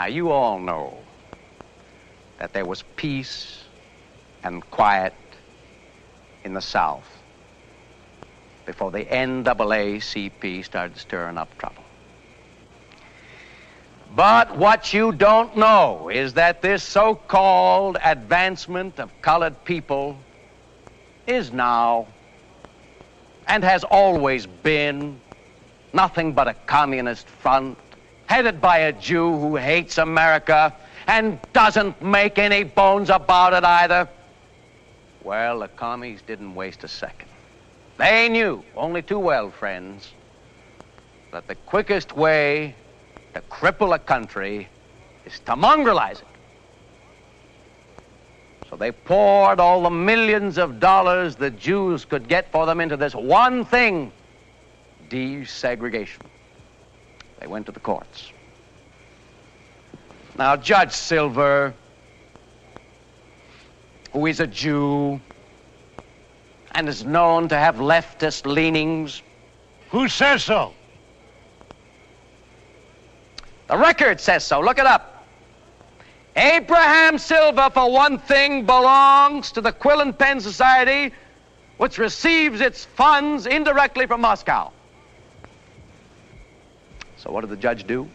Now, you all know that there was peace and quiet in the South before the NAACP started stirring up trouble. But what you don't know is that this so called advancement of colored people is now and has always been nothing but a communist front headed by a Jew who hates America and doesn't make any bones about it either. Well, the commies didn't waste a second. They knew only too well, friends, that the quickest way to cripple a country is to mongrelize it. So they poured all the millions of dollars the Jews could get for them into this one thing desegregation. They went to the courts. Now, Judge Silver, who is a Jew and is known to have leftist leanings, Who says so? the record says so. Look it up. Abraham Silver, for one thing, belongs to the Quill and Pen Society, which receives its funds indirectly from Moscow. So, what did the judge do?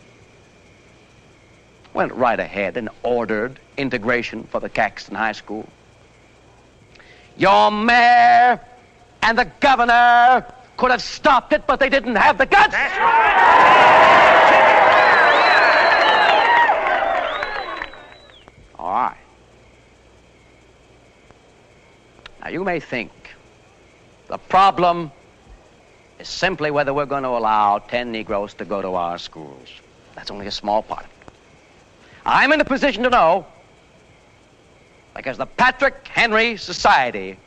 Went right ahead and ordered integration for the Caxton High School. Your mayor and the governor could have stopped it, but they didn't have the guts. That's right. All right. Now, you may think the problem is simply whether we're going to allow 10 Negroes to go to our schools. That's only a small part of it. I'm in a position to know because the Patrick Henry Society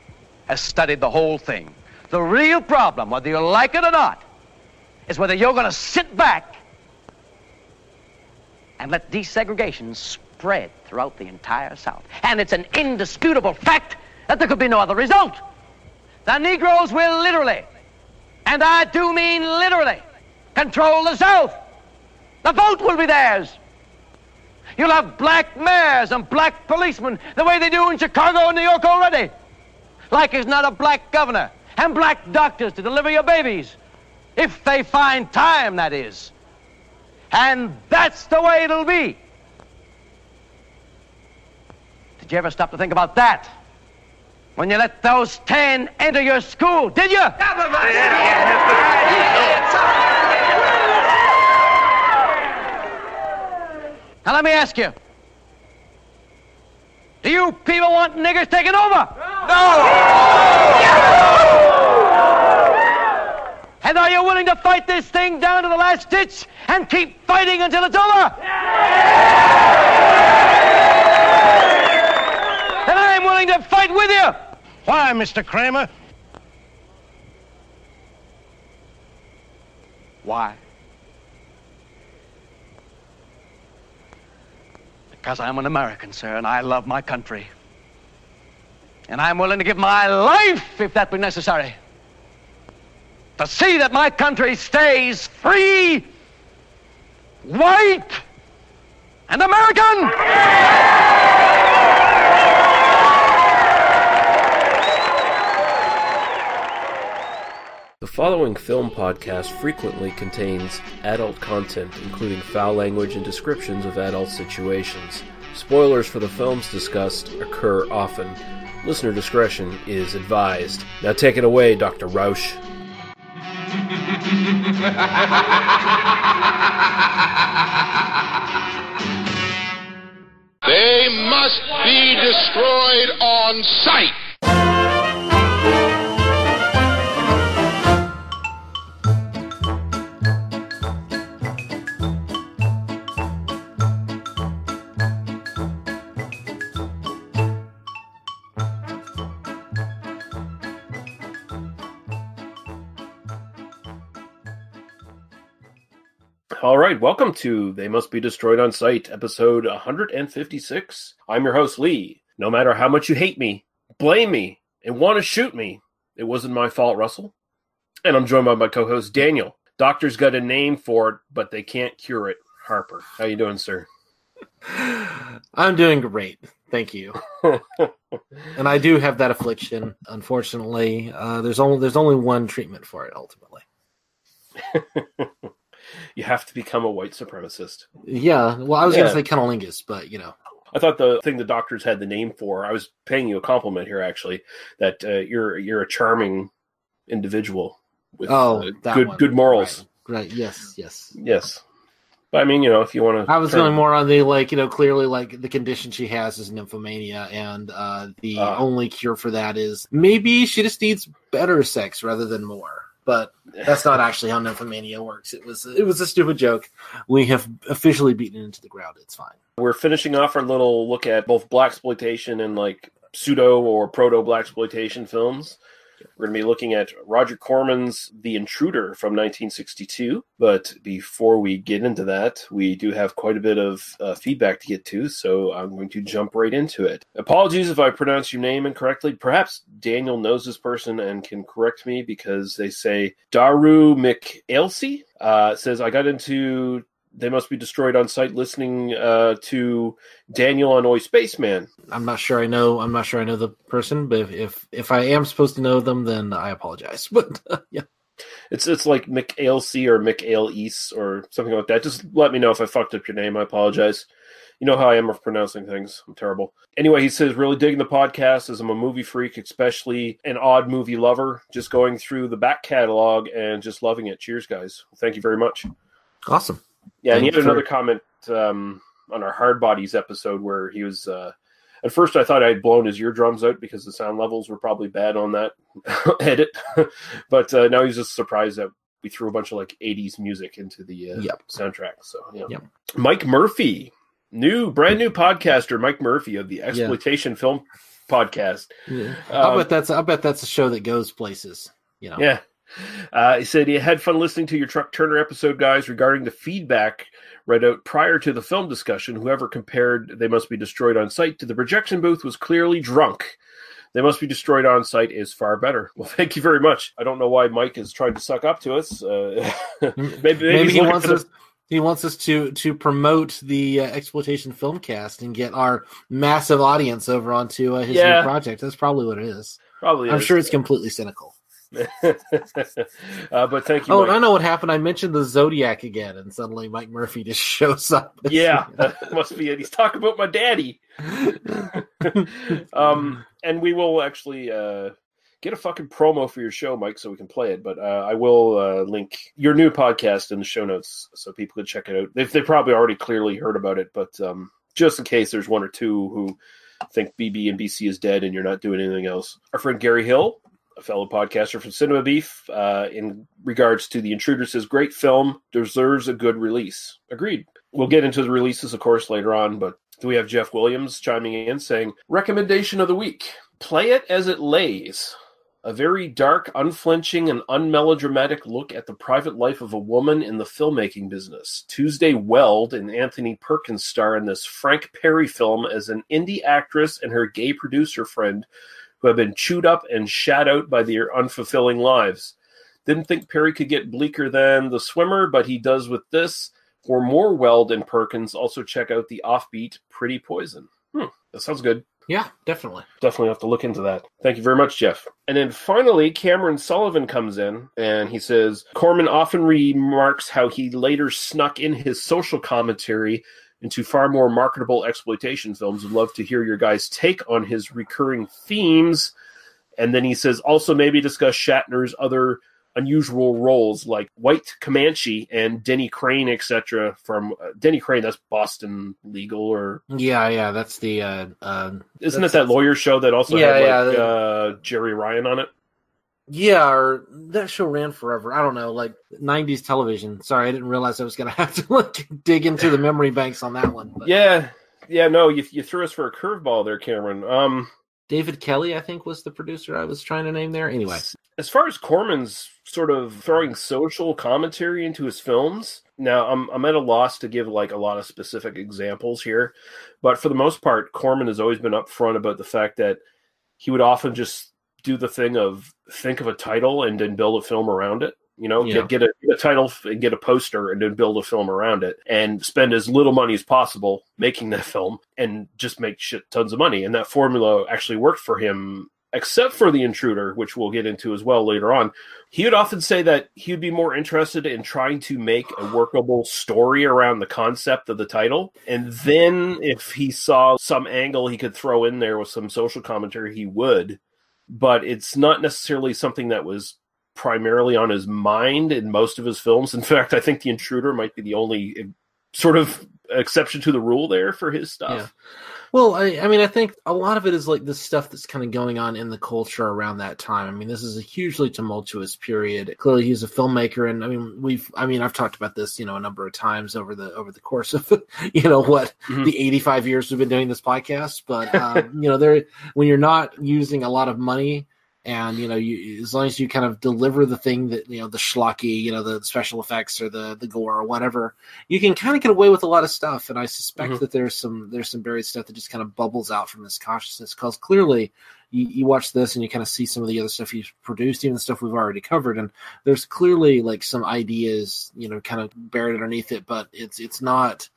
has studied the whole thing. The real problem, whether you like it or not, is whether you're going to sit back and let desegregation spread throughout the entire South. And it's an indisputable fact that there could be no other result. The Negroes will literally, and I do mean literally, control the South. The vote will be theirs. You'll have black mayors and black policemen the way they do in Chicago and New York already. Like there's not a black governor and black doctors to deliver your babies. If they find time, that is. And that's the way it'll be. Did you ever stop to think about that? When you let those ten enter your school, did you? Now let me ask you. Do you people want niggers taking over? No! And are you willing to fight this thing down to the last ditch and keep fighting until it's over? Then I'm willing to fight with you. Why, Mr. Kramer? Why? Because I'm an American, sir, and I love my country. And I'm willing to give my life, if that be necessary, to see that my country stays free, white, and American! The following film podcast frequently contains adult content, including foul language and descriptions of adult situations. Spoilers for the films discussed occur often. Listener discretion is advised. Now take it away, Dr. Roush. They must be destroyed on sight. All right, welcome to They Must Be Destroyed on Sight, episode 156. I'm your host, Lee. No matter how much you hate me, blame me, and want to shoot me, it wasn't my fault, Russell. And I'm joined by my co-host, Daniel. Doctor's got a name for it, but they can't cure it. Harper, how you doing, sir? I'm doing great. Thank you. and I do have that affliction. Unfortunately, uh, there's only there's only one treatment for it. Ultimately, you have to become a white supremacist. yeah. Well, I was Yeah. gonna say cunnilingus, but you know, I thought the thing the doctors had the name for. I was paying you a compliment here, actually, that uh, you're you're a charming individual with oh, uh, good one. good morals. Right. right. Yes. Yes. Yes, but I mean, you know, if you want to, I was going more on the like, you know, clearly like the condition she has is nymphomania, and uh, the Ah. only cure for that is maybe she just needs better sex rather than more. But that's not actually how nymphomania works. It was it was a stupid joke. We have officially beaten it into the ground. It's fine. We're finishing off our little look at both blaxploitation and like pseudo or proto blaxploitation films. We're going to be looking at Roger Corman's The Intruder from 1962. But before we get into that, we do have quite a bit of uh, feedback to get to, so I'm going to jump right into it. Apologies if I pronounce your name incorrectly. Perhaps Daniel knows this person and can correct me because they say Daru McAilsey uh, says, I got into they must be destroyed on sight listening uh, to Daniel on Oi Spaceman. I'm not sure I know. I'm not sure I know the person, but if if, if I am supposed to know them, then I apologize. But yeah, It's it's like McAilsey or McAleese or something like that. Just let me know if I fucked up your name. I apologize. You know how I am of pronouncing things. I'm terrible. Anyway, he says, really digging the podcast as I'm a movie freak, especially an odd movie lover. Just going through the back catalog and just loving it. Cheers, guys. Thank you very much. awesome. Yeah, and he had for- another comment um, on our Hardbodies episode where he was. Uh, at first, I thought I had blown his eardrums out because the sound levels were probably bad on that edit, but uh, now he's just surprised that we threw a bunch of like '80s music into the uh, Yep. soundtrack. So, yeah. Yep. Mike Murphy, new brand new podcaster, Mike Murphy of the Exploitation Film Podcast. Yeah. Um, bet that's I bet that's a show that goes places. You know. Yeah. Uh, he said he had fun listening to your Truck Turner episode, guys, regarding the feedback read out prior to the film discussion. Whoever compared They Must Be Destroyed on Sight to the projection booth was clearly drunk. They Must Be Destroyed on Sight is far better. Well, thank you very much. I don't know why Mike is trying to suck up to us. Uh, maybe, maybe, Maybe, he wants the- us. He wants us to to promote the uh, exploitation filmcast and get our massive audience over onto uh, his Yeah. new project. That's probably what it is. Probably I'm is. sure it's completely cynical. uh, but thank you. Oh, Mike. and I know what happened. I mentioned the Zodiac again, and suddenly Mike Murphy just shows up. Yeah, must be it. He's talking about my daddy. um, and we will actually uh, get a fucking promo for your show, Mike, so we can play it. But uh, I will uh, link your new podcast in the show notes so people can check it out. They've they probably already clearly heard about it, but um, just in case there's one or two who think BB and BC is dead and you're not doing anything else. Our friend Gary Hill, a fellow podcaster from Cinema Beef, uh, in regards to The Intruder, says great film deserves a good release. Agreed. We'll get into the releases, of course, later on, but we have Jeff Williams chiming in saying, Recommendation of the week Play It As It Lays. A very dark, unflinching, and unmelodramatic look at the private life of a woman in the filmmaking business. Tuesday Weld and Anthony Perkins star in this Frank Perry film as an indie actress and her gay producer friend who have been chewed up and shat out by their unfulfilling lives. Didn't think Perry could get bleaker than The Swimmer, but he does with this. For more Weld and Perkins, also check out the offbeat Pretty Poison. Hmm, that sounds good. yeah, definitely. Definitely have to look into that. Thank you very much, Jeff. And then finally, Cameron Sullivan comes in and he says Corman often remarks how he later snuck in his social commentary into far more marketable exploitation films. Would love to hear your guys' take on his recurring themes. And then he says also maybe discuss Shatner's other unusual roles like White Comanche and Denny Crane, etc. From uh, Denny Crane, that's Boston Legal, or Yeah, yeah. That's the. Uh, uh, isn't it that lawyer show that also Yeah, had yeah, like the- uh, Jeri Ryan on it? Yeah, or that show ran forever. I don't know, like '90s television. Sorry, I didn't realize I was going to have to like dig into the memory banks on that one. But Yeah, yeah. No, you you threw us for a curveball there, Cameron. Um, David Kelley, I think, was the producer I was trying to name there. Anyway, as far as Corman's sort of throwing social commentary into his films, now I'm I'm at a loss to give like a lot of specific examples here, but for the most part, Corman has always been upfront about the fact that he would often just do the thing of think of a title and then build a film around it. You know, Yeah. get, get a, get a title and get a poster and then build a film around it and spend as little money as possible making that film and just make shit tons of money. And that formula actually worked for him, except for The Intruder, which we'll get into as well later on. He would often say that he would be more interested in trying to make a workable story around the concept of the title. And then if he saw some angle he could throw in there with some social commentary, he would. But it's not necessarily something that was primarily on his mind in most of his films. In fact, I think The Intruder might be the only sort of exception to the rule there for his stuff. Well, I, I mean, I think a lot of it is like this stuff that's kind of going on in the culture around that time. I mean, this is a hugely tumultuous period. Clearly, he's a filmmaker, and I mean, we've, I mean, I've talked about this, you know, a number of times over the over the course of, you know, what Mhm. the eighty five years we've been doing this podcast. But um, you know, there when you're not using a lot of money. And you know, you as long as you kind of deliver the thing that you know, the schlocky, you know, the special effects or the the gore or whatever, you can kind of get away with a lot of stuff and i suspect Mhm. that there's some there's some buried stuff that just kind of bubbles out from this consciousness because clearly you, you watch this and you kind of see some of the other stuff he's produced even the stuff we've already covered and there's clearly like some ideas you know kind of buried underneath it but it's it's not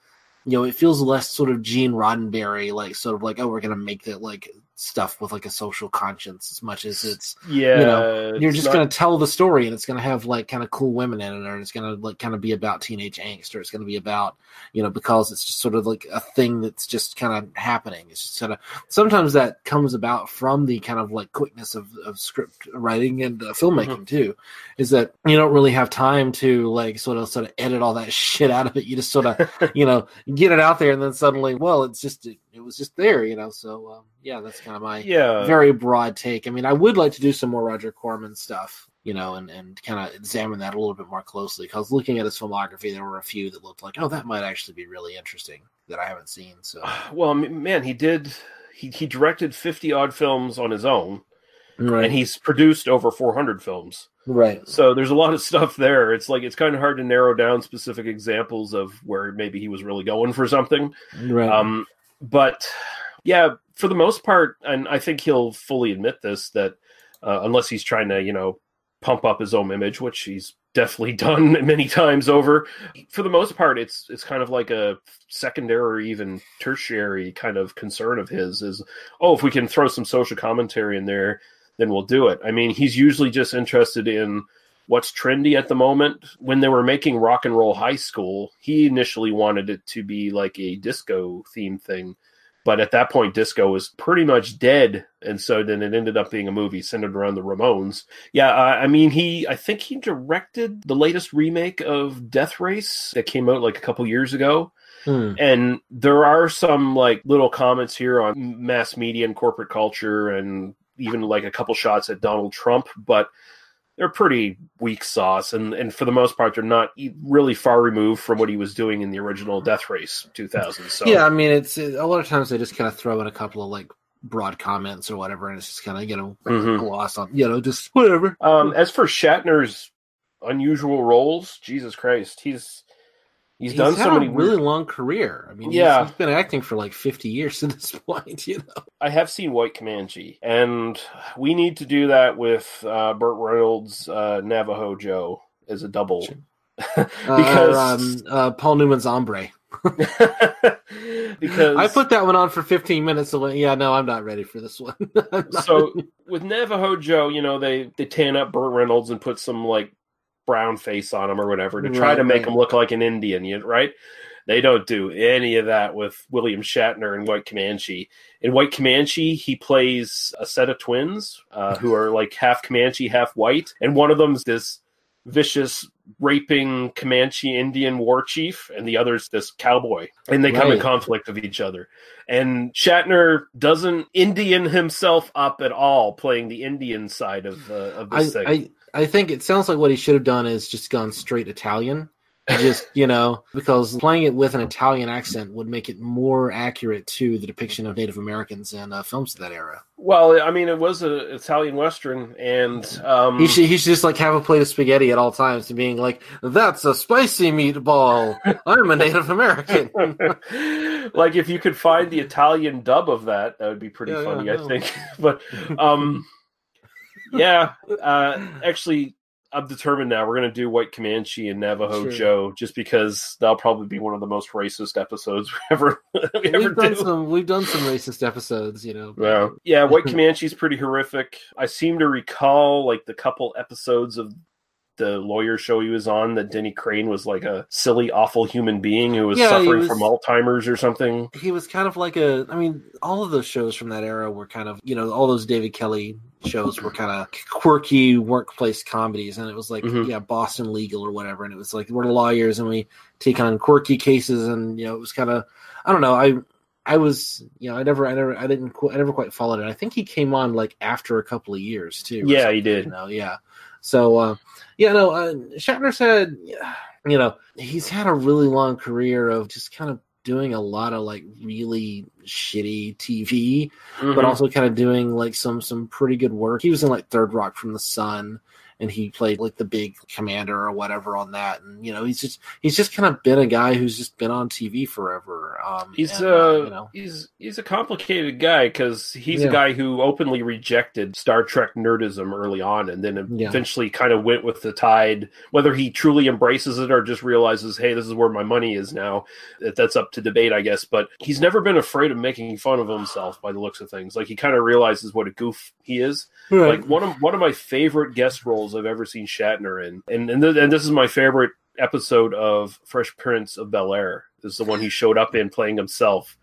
you know it feels less sort of gene roddenberry like sort of like oh we're gonna make that like stuff with like a social conscience as much as it's Yeah, you know, you're just not- going to tell the story and it's going to have like kind of cool women in it or it's going to like kind of be about teenage angst or it's going to be about you know because it's just sort of like a thing that's just kind of happening. It's just kind of sometimes that comes about from the kind of like quickness of, of script writing and uh, filmmaking too is that you don't really have time to like sort of sort of edit all that shit out of it. You just sort of you know get it out there and then suddenly well it's just it, it was just there you know? So um, yeah that's kind of my yeah, very broad take. I mean, I would like to do some more Roger Corman stuff, you know, and, and kind of examine that a little bit more closely. Because looking at his filmography, there were a few that looked like, oh, that might actually be really interesting that I haven't seen. So, Well, man, he did. He he directed fifty odd films on his own, right, and he's produced over four hundred films. right, So there's a lot of stuff there. It's like it's kind of hard to narrow down specific examples of where maybe he was really going for something. right. Um, but yeah, for the most part, and I think he'll fully admit this that uh, unless he's trying to, you know, pump up his own image, which he's definitely done many times over. For the most part, it's it's kind of like a secondary or even tertiary kind of concern of his is, oh, if we can throw some social commentary in there, then we'll do it. I mean, he's usually just interested in what's trendy at the moment. When they were making Rock and Roll High School, he initially wanted it to be like a disco theme thing. But at that point, disco was pretty much dead, and so then it ended up being a movie centered around the Ramones. Yeah, uh, I mean, he I think he directed the latest remake of Death Race that came out like a couple years ago. Hmm. And there are some like little comments here on mass media and corporate culture, and even like a couple shots at Donald Trump, but they're pretty weak sauce, and and for the most part, they're not really far removed from what he was doing in the original Death Race 2000. So Yeah, I mean, it's it, a lot of times they just kind of throw in a couple of like broad comments or whatever, and it's just kind of you know Mhm. gloss on, you know, just whatever. Um, as for Shatner's unusual roles, Jesus Christ, he's he's, done so many really weird. long career. I mean, he's- Yeah. he's been acting for like fifty years at this point. You know, I have seen White Comanche, and we need to do that with uh, Burt Reynolds, uh, Navajo Joe as a double. Uh, Because- um, uh, Paul Newman's Hombre. because I put that one on for 15 minutes. So yeah, no, I'm not ready for this one. So with Navajo Joe, you know, they they tan up Burt Reynolds and put some like brown face on him or whatever to try Right, to make right. him look like an Indian, right? They don't do any of that with William Shatner and White Comanche. In White Comanche, he plays a set of twins uh, who are like half Comanche, half white, and one of them's this vicious raping Comanche Indian war chief, and the other's this cowboy, and they come in conflict with each other. And Shatner doesn't Indian himself up at all, playing the Indian side of uh, of I, this thing. I, I think it sounds like what he should have done is just gone straight Italian. Just, you know, because playing it with an Italian accent would make it more accurate to the depiction of Native Americans in uh, films of that era. well, I mean, it was an Italian western, and um, He should, he should just like have a plate of spaghetti at all times and being like, that's a spicy meatball. I'm a Native American. like if you could find the Italian dub of that, that would be pretty Yeah, funny, yeah, I no. think. but um, yeah, uh, actually, I'm determined now. We're gonna do White Comanche and Navajo Sure. Joe, just because that'll probably be one of the most racist episodes we ever we we've done do. some we've done some racist episodes, you know. Yeah, yeah. White Comanche's pretty horrific. I seem to recall like the couple episodes of the lawyer show he was on that Denny Crane was like a silly, awful human being who was Yeah, suffering was- from Alzheimer's or something. he was kind of like a i mean all of those shows from that era were kind of you know all those david kelley shows were kind of quirky workplace comedies and it was like Mhm. yeah boston legal or whatever and it was like we're lawyers and we take on quirky cases and you know it was kind of i don't know i i was you know i never i never i didn't i never quite followed it i think he came on like after a couple of years too Yeah, he did. you know, yeah so uh yeah no uh, shatner said you know he's had a really long career of just kind of doing a lot of like really shitty TV, but Mhm. also kind of doing like some some pretty good work. He was in like Third Rock from the Sun, and he played like the big commander or whatever on that. And you know, he's just he's just kind of been a guy who's just been on TV forever. Um, He's and, uh, you know, he's he's a complicated guy because he's Yeah. a guy who openly rejected Star Trek nerdism early on, and then Yeah. eventually kind of went with the tide. Whether he truly embraces it or just realizes, hey, this is where my money is now, that- that's up to debate, I guess. But he's never been afraid of making fun of himself by the looks of things. Like he kind of realizes what a goof he is. Like one of one of my favorite guest roles I've ever seen Shatner in, and and, th- and this is my favorite episode of Fresh Prince of Bel Air. This is the one he showed up in playing himself,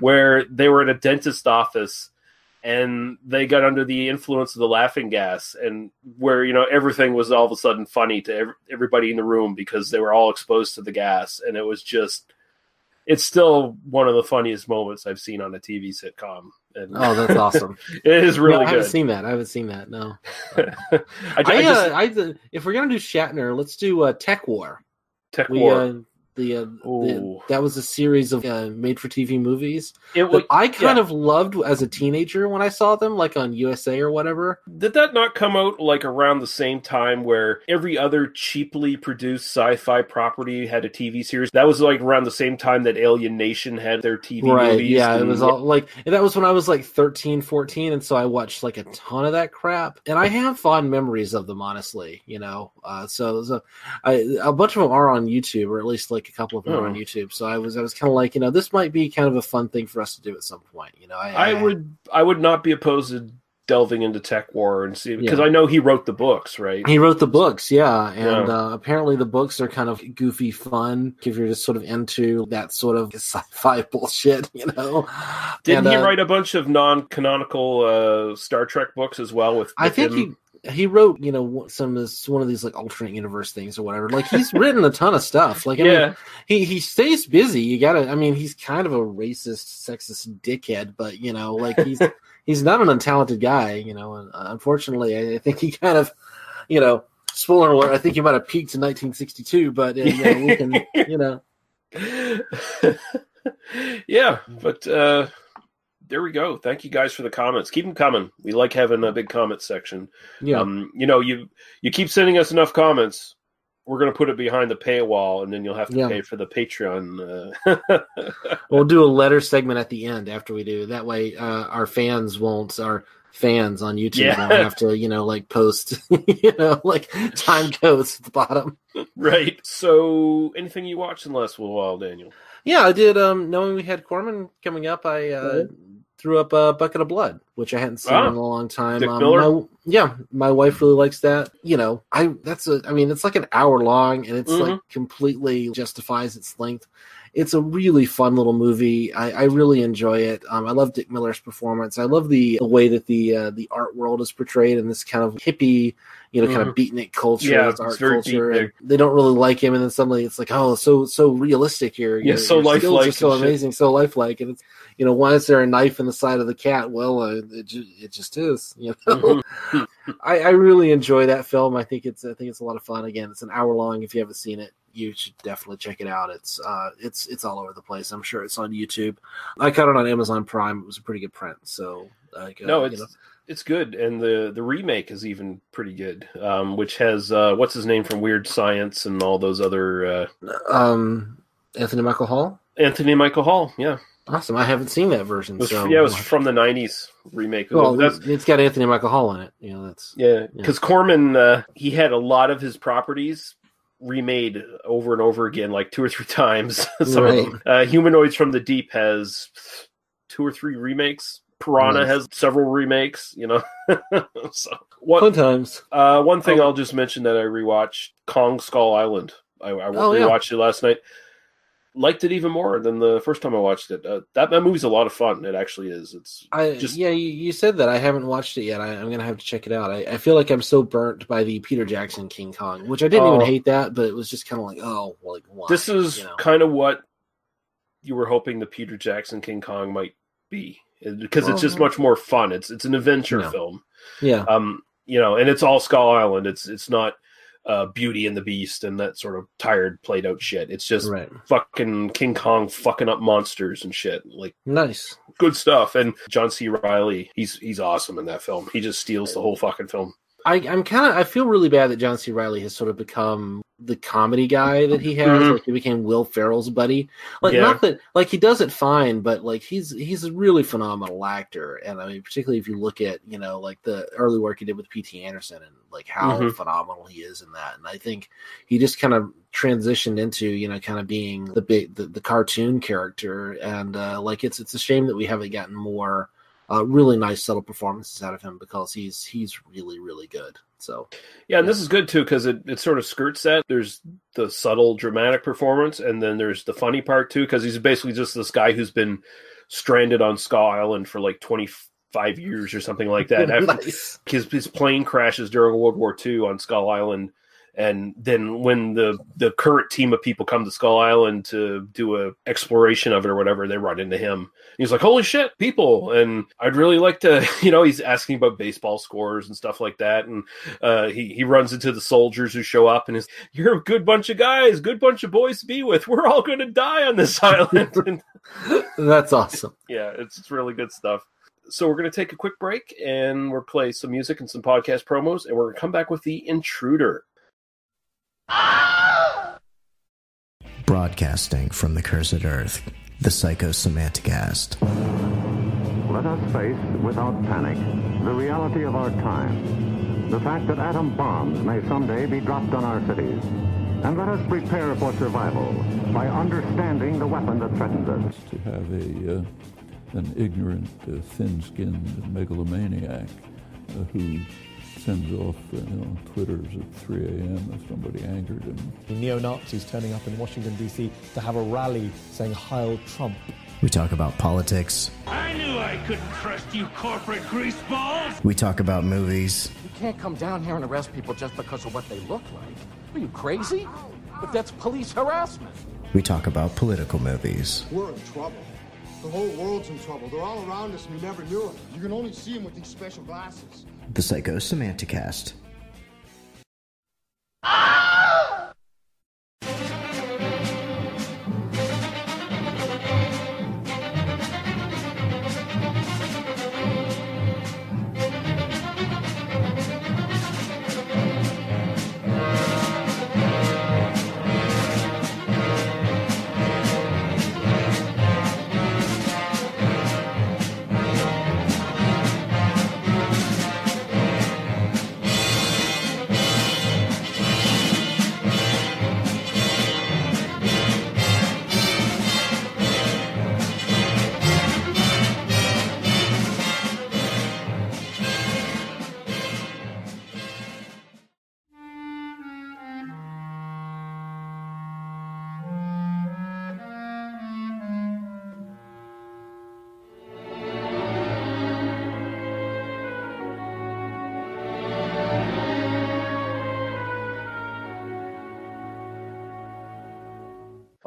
where they were at a dentist office and they got under the influence of the laughing gas and where you know everything was all of a sudden funny to ev- everybody in the room because they were all exposed to the gas and it was just it's still one of the funniest moments I've seen on a TV sitcom and oh, that's awesome. it is really No, I haven't good. seen that. I haven't seen that. No. I, I, I just uh, I, if we're gonna do Shatner, let's do uh, TekWar. Tech We War. uh, the, uh, the that was a series of uh, made for TV movies it was, that I kind yeah. of loved as a teenager when I saw them, like on USA or whatever. Did that not come out like around the same time where every other cheaply produced sci-fi property had a TV series? That was like around the same time that Alien Nation had their TV right? movies. Yeah, it and- was all like and that was when I was like 13, 14, and so I watched like a ton of that crap, and I have fond memories of them, honestly. You know, uh, so, so I, a bunch of them are on YouTube, or at least like a couple of them are on Oh. YouTube. So I was I was kind of like, you know, this might be kind of a fun thing for us to do at some point. You know, I, I would I would not be opposed to delving into TekWar and see because Yeah. I know he wrote the books, right? He wrote the books, yeah, and Yeah. Uh, apparently the books are kind of goofy fun if you're just sort of into that sort of sci-fi bullshit, you know. Didn't And, he uh, write a bunch of non-canonical uh, Star Trek books as well? With, I think him? He wrote, you know, some of this, one of these like alternate universe things or whatever. Like he's written a ton of stuff. Like I yeah, mean, he he stays busy. You gotta. I mean, he's kind of a racist, sexist dickhead, but you know, like he's he's not an untalented guy. You know, and uh, unfortunately, I, I think he kind of, you know, spoiler alert. I think he might have peaked in 1962, but uh, you know, we can, you know. yeah, but uh, there we go. Thank you guys for the comments. Keep them coming. We like having a big comment section. Yeah. Um, you know, you you keep sending us enough comments, we're gonna put it behind the paywall, and then you'll have to Yeah. pay for the Patreon. Uh, We'll do a letter segment at the end after we do. That way, uh, our fans won't. Our fans on YouTube Yeah. won't have to, you know, like post, you know, like time codes at the bottom. right. So, anything you watched in the last little while, Daniel? Yeah, I did. Um, knowing we had Corman coming up, I uh, Mhm. Threw up a bucket of blood, which I hadn't seen in a long time. Um, my- yeah, my wife really likes that. You know, I that's a. I mean, it's like an hour long, and it's Mhm. like completely justifies its length. It's a really fun little movie. I, I really enjoy it. Um, I love Dick Miller's performance. I love the, the way that the uh, the art world is portrayed in this kind of hippie, you know, kind of beatnik culture. Mm-hmm. Yeah, it's art culture. And they don't really like him, and then suddenly it's like, oh, so so realistic here. Yeah, Your- so your skills are so and shit. amazing, so lifelike, and it's you know, why is there a knife in the side of the cat? Well, uh, it, ju- it just is. You know, Mhm. I, I really enjoy that film. I think it's I think it's a lot of fun. Again, it's an hour long. If you haven't seen it, you should definitely check it out. It's uh, it's it's all over the place. I'm sure it's on YouTube. I caught it on Amazon Prime. It was a pretty good print. So, like, uh, no, you it's know. It's good, and the the remake is even pretty good. Um, which has uh, what's his name from Weird Science and all those other uh, um, Anthony Michael Hall. Anthony Michael Hall. Yeah, Awesome. I haven't seen that version. Was, so yeah, it was from the '90s remake. Well, That's- it's got Anthony Michael Hall in it. You know, that's Yeah, because Corman uh, he had a lot of his properties remade over and over again, like two or three times. Some Right. Uh, Humanoids from the Deep has two or three remakes. Piranha Nice. has several remakes. You know, so one fun times. uh, one thing Oh. I'll just mention that I rewatched Kong Skull Island. I, I Oh, yeah. rewatched it last night. Liked it even more than the first time I watched it. Uh, that that movie's a lot of fun. It actually is. It's I Just- yeah, you, you said that. I haven't watched it yet. I, I'm gonna have to check it out. I, I feel like I'm so burnt by the Peter Jackson King Kong, which I didn't Oh. even hate that, but it was just kind of like, oh, like why? this is you know? kind of what you were hoping the Peter Jackson King Kong might be because it's just much more fun. It's it's an adventure Yeah. film, yeah, um, you know, and it's all Skull Island. It's it's not uh, Beauty and the Beast and that sort of tired, played out shit. It's just right, fucking King Kong fucking up monsters and shit. Like nice. good stuff. And John C. Reilly, he's he's awesome in that film. He just steals the whole fucking film. I, I'm kind of I feel really bad that John C. Reilly has sort of become the comedy guy that he has. Mhm. Like he became Will Ferrell's buddy. Like Yeah. not that like he does it fine, but like he's he's a really phenomenal actor. And I mean, particularly if you look at you know like the early work he did with P.T. Anderson and like how Mhm. phenomenal he is in that. And I think he just kind of transitioned into you know kind of being the big the, the cartoon character. And uh, like it's it's a shame that we haven't gotten more. Uh, really nice subtle performances out of him because he's he's really really good. So Yeah, and this is good too because it, it sort of skirts that. There's the subtle dramatic performance, and then there's the funny part too because he's basically just this guy who's been stranded on Skull Island for like 25 years or something like that. After- his his plane crashes during World War II on Skull Island, and then when the the current team of people come to Skull Island to do a exploration of it or whatever, they run into him. He's like, "Holy shit, people!" And I'd really like to, you know, he's asking about baseball scores and stuff like that, and uh, he he runs into the soldiers who show up and is, "You're a good bunch of guys, good bunch of boys to be with. We're all going to die on this island." and, That's awesome. yeah, it's, it's really good stuff. So we're going to take a quick break and we'll play some music and some podcast promos, and we're going to come back with the intruder. Broadcasting from the cursed earth, the Psychosemanticast. Let us face, without panic, the reality of our time. The fact that atom bombs may someday be dropped on our cities. And let us prepare for survival by understanding the weapon that threatens us. to have a uh, an ignorant, uh, thin-skinned megalomaniac uh, who sends off you know, Twitters at 3 a.m. if somebody angered him. The neo-Nazis turning up in Washington D.C. to have a rally saying "Heil Trump." We talk about politics. I knew I couldn't trust you corporate greaseballs. We talk about movies. You can't come down here and arrest people just because of what they look like. Are you crazy? But that's police harassment. We talk about political movies. We're in trouble. The whole world's in trouble. They're all around us and we never knew it. You can only see them with these special glasses. The Psychosemanticast.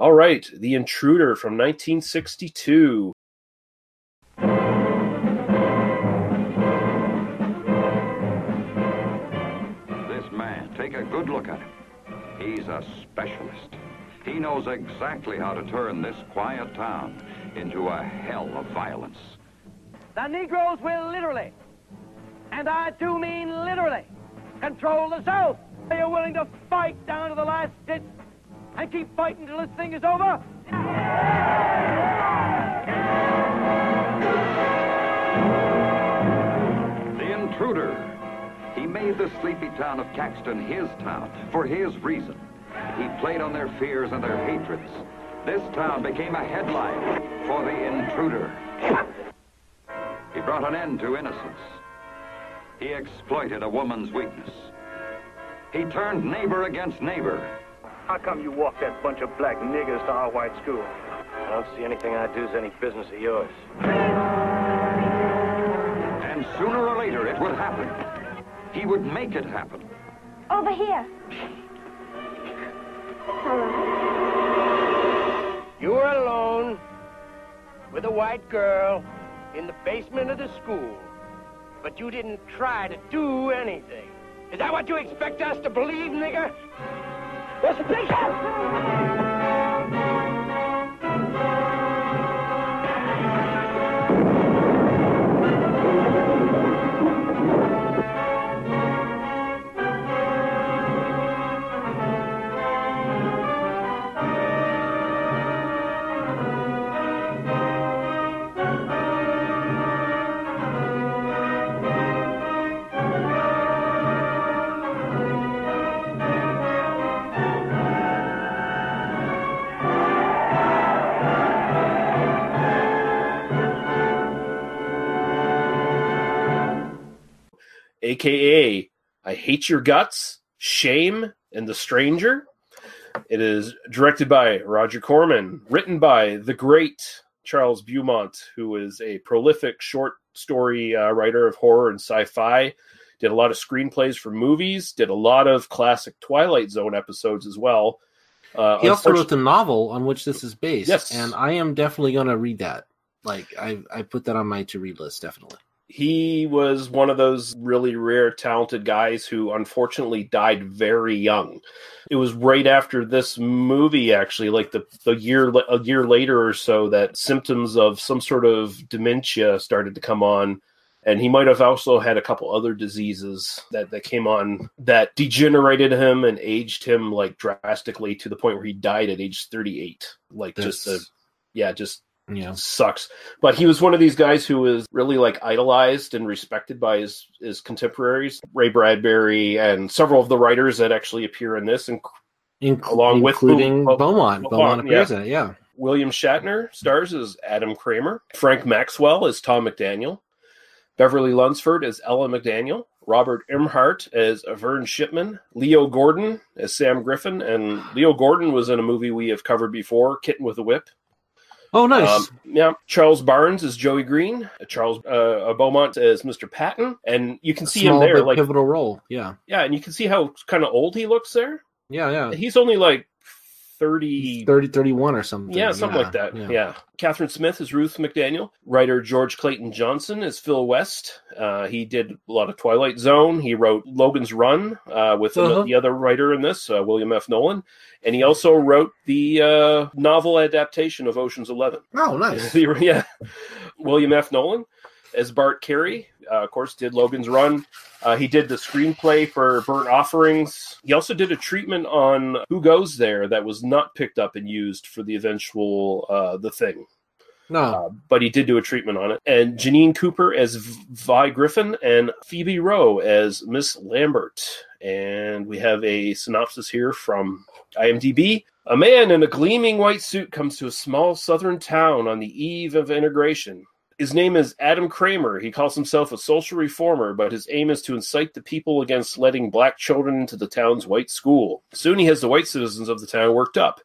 All right, The Intruder from 1962. This man, take a good look at him. He's a specialist. He knows exactly how to turn this quiet town into a hell of violence. The Negroes will literally, and I do mean literally, control the South. They Are you willing to fight down to the last ditch and keep fighting till this thing is over? The intruder. He made the sleepy town of Caxton his town for his reason. He played on their fears and their hatreds. This town became a headline for the intruder. He brought an end to innocence. He exploited a woman's weakness. He turned neighbor against neighbor how come you walk that bunch of black niggers to our white school? I don't see anything I do is any business of yours. And sooner or later it would happen. He would make it happen. Over here. Hello. You were alone with a white girl in the basement of the school, but you didn't try to do anything. Is that what you expect us to believe, nigger? What's the picture? Aka I Hate Your Guts, Shame, and The Stranger. It is directed by Roger Corman, written by the great Charles Beaumont, who is a prolific short story uh, writer of horror and sci fi. Did a lot of screenplays for movies, did a lot of classic Twilight Zone episodes as well. Uh, He also wrote the novel on which this is based. Yes. and I am definitely going to read that. Like I, I put that on my to read list. Definitely. He was one of those really rare talented guys who unfortunately died very young. It was right after this movie actually like the, the year a year later or so that symptoms of some sort of dementia started to come on. And he might have also had a couple other diseases that, that came on that degenerated him and aged him like drastically to the point where he died at age 38 like just a, yeah just Yeah. sucks. But he was one of these guys who was really like idolized and respected by his his contemporaries, Ray Bradbury and several of the writers that actually appear in this, and In- along with including Bo- Beaumont. Beaumont appears in it, yeah. William Shatner stars as Adam Kramer. Frank Maxwell as Tom McDaniel. Beverly Lunsford as Ella McDaniel. Robert Emhardt as Vern Shipman. Leo Gordon as Sam Griffin. And Leo Gordon was in a movie we have covered before, Kitten with a Whip. Oh, nice. Um, yeah, Charles Barnes is Joey Green. Charles uh, Beaumont is Mr. Patton, and you can see Small him there, like pivotal role. Yeah, yeah, and you can see how kind of old he looks there. yeah, yeah. He's only like 30, 30, 31 or something. yeah, something like that. Yeah. Catherine Smith is Ruth McDaniel. Writer George Clayton Johnson is Phil West. Uh, he did a lot of Twilight Zone. He wrote Logan's Run uh, with Uh-huh. the other writer in this, uh, William F. Nolan. And he also wrote the uh, novel adaptation of Ocean's Eleven. Oh, nice. yeah. William F. Nolan as Bart Carey. Uh, of course, did Logan's Run. Uh, he did the screenplay for Burnt Offerings. He also did a treatment on Who Goes There that was not picked up and used for the eventual uh, The Thing. No. Uh, but he did do a treatment on it. And Janine Cooper as Vi Griffin and Phoebe Rowe as Miss Lambert. And we have a synopsis here from IMDb. A man in a gleaming white suit comes to a small southern town on the eve of integration. His name is Adam Kramer. He calls himself a social reformer, but his aim is to incite the people against letting black children into the town's white school. Soon he has the white citizens of the town worked up.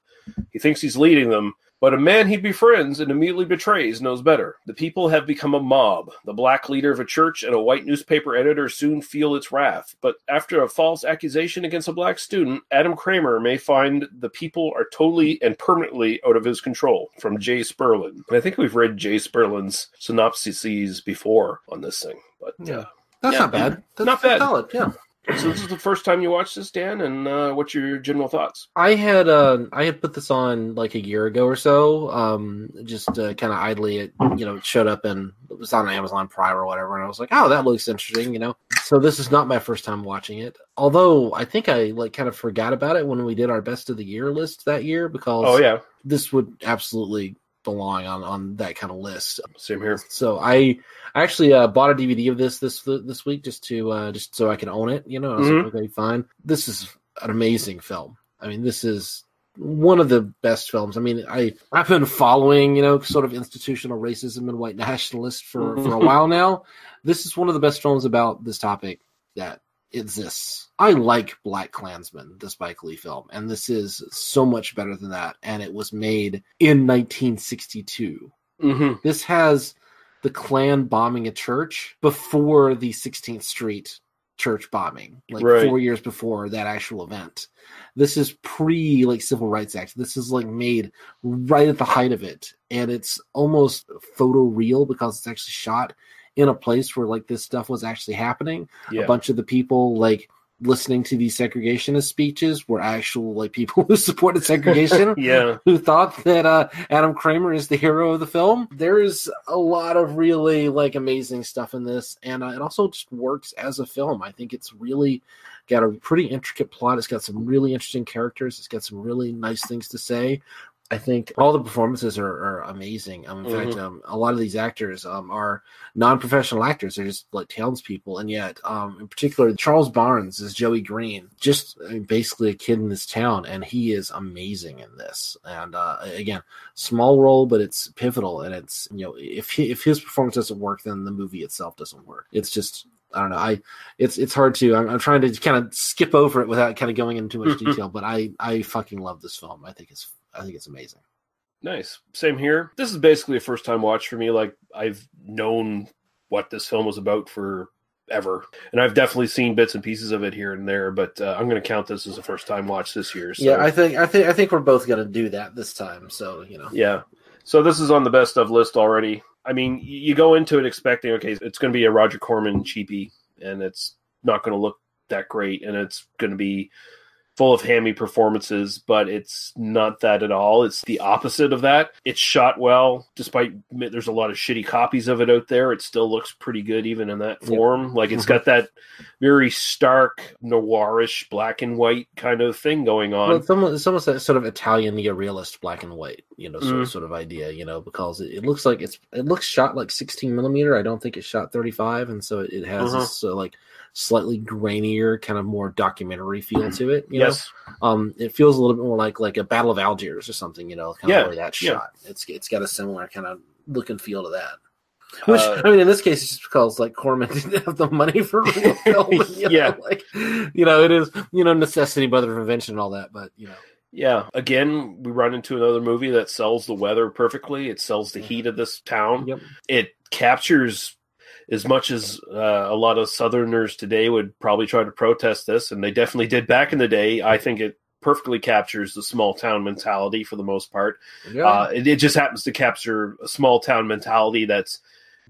He thinks he's leading them, but a man he befriends and immediately betrays knows better. The people have become a mob. The black leader of a church and a white newspaper editor soon feel its wrath. But after a false accusation against a black student, Adam Kramer may find the people are totally and permanently out of his control. From Jay Sperlin. And I think we've read Jay Sperlin's synopses before on this thing. But Yeah. uh, That's yeah, not bad. That's not bad. Solid. Yeah. So this is the first time you watched this, Dan, and uh, what's your general thoughts? I had uh, I had put this on like a year ago or so, um, just uh, kind of idly. It you know it showed up and it was on Amazon Prime or whatever, and I was like, oh, that looks interesting, you know. So this is not my first time watching it, although I think I like kind of forgot about it when we did our best of the year list that year because Oh, yeah. this would absolutely belong on on that kind of list. Same here. So I I actually uh, bought a DVD of this this this week just to uh, just so I can own it. You know, I was Mhm. like, okay, fine. This is an amazing film. I mean, this is one of the best films. I mean, I I've been following you know sort of institutional racism and white nationalists for for a while now. This is one of the best films about this topic that exists. I like Black Klansman, the Spike Lee film, and this is so much better than that. And it was made in 1962. Mm-hmm. This has the Klan bombing a church before the 16th Street church bombing, like Right. four years before that actual event. This is pre like Civil Rights Act. This is like made right at the height of it, and it's almost photo real because it's actually shot in a place where like this stuff was actually happening. Yeah. A bunch of the people like listening to these segregationist speeches were actual like people who supported segregation Yeah. who thought that uh, Adam Cramer is the hero of the film. There's a lot of really like amazing stuff in this, and uh, it also just works as a film. I think it's really got a pretty intricate plot. It's got some really interesting characters. It's got some really nice things to say. I think all the performances are, are amazing. Um, in fact, Mhm. um, a lot of these actors um, are non-professional actors. They're just like townspeople, and yet, um, in particular, Charles Barnes is Joey Green, just I mean, basically a kid in this town, and he is amazing in this. And uh, again, small role, but it's pivotal, and it's you know if he, if his performance doesn't work, then the movie itself doesn't work. It's just I don't know. I it's it's hard to. I'm, I'm trying to kind of skip over it without kind of going into too much detail, but I I fucking love this film. I think it's I think it's amazing. Nice. Same here. This is basically a first time watch for me. Like I've known what this film was about for ever, and I've definitely seen bits and pieces of it here and there. But uh, I'm going to count this as a first time watch this year. So. Yeah, I think I think I think we're both gonna do that this time. So you know, Yeah. So this is on the best of list already. I mean, you go into it expecting, okay, it's going to be a Roger Corman cheapie, and it's not going to look that great, and it's going to be full of hammy performances, but it's not that at all. It's the opposite of that. It's shot well, despite there's a lot of shitty copies of it out there. It still looks pretty good, even in that form. Like it's got that very stark, noirish, black and white kind of thing going on. Well, it's almost, it's almost a sort of Italian neorealist black and white, you know, sort, Mm. of, sort of idea, you know, because it, it looks like it's it looks shot like 16 millimeter. I don't think it's shot 35, and so it, it has Uh-huh. this uh, like slightly grainier, kind of more documentary feel to it. You Yes. know? um, it feels a little bit more like like a Battle of Algiers or something, you know, kind Yeah, of that's yeah. shot. It's it's got a similar kind of look and feel to that. Which Uh, I mean, in this case, it's just because like Corman didn't have the money for real film. You know, Yeah. like you know, it is you know necessity, brother of invention, and all that. But you know, Yeah. Again, we run into another movie that sells the weather perfectly. It sells the heat of this town. Yep. It captures as much as uh, a lot of Southerners today would probably try to protest this, and they definitely did back in the day. I think it perfectly captures the small town mentality for the most part. Yeah. Uh, it, it just happens to capture a small town mentality that's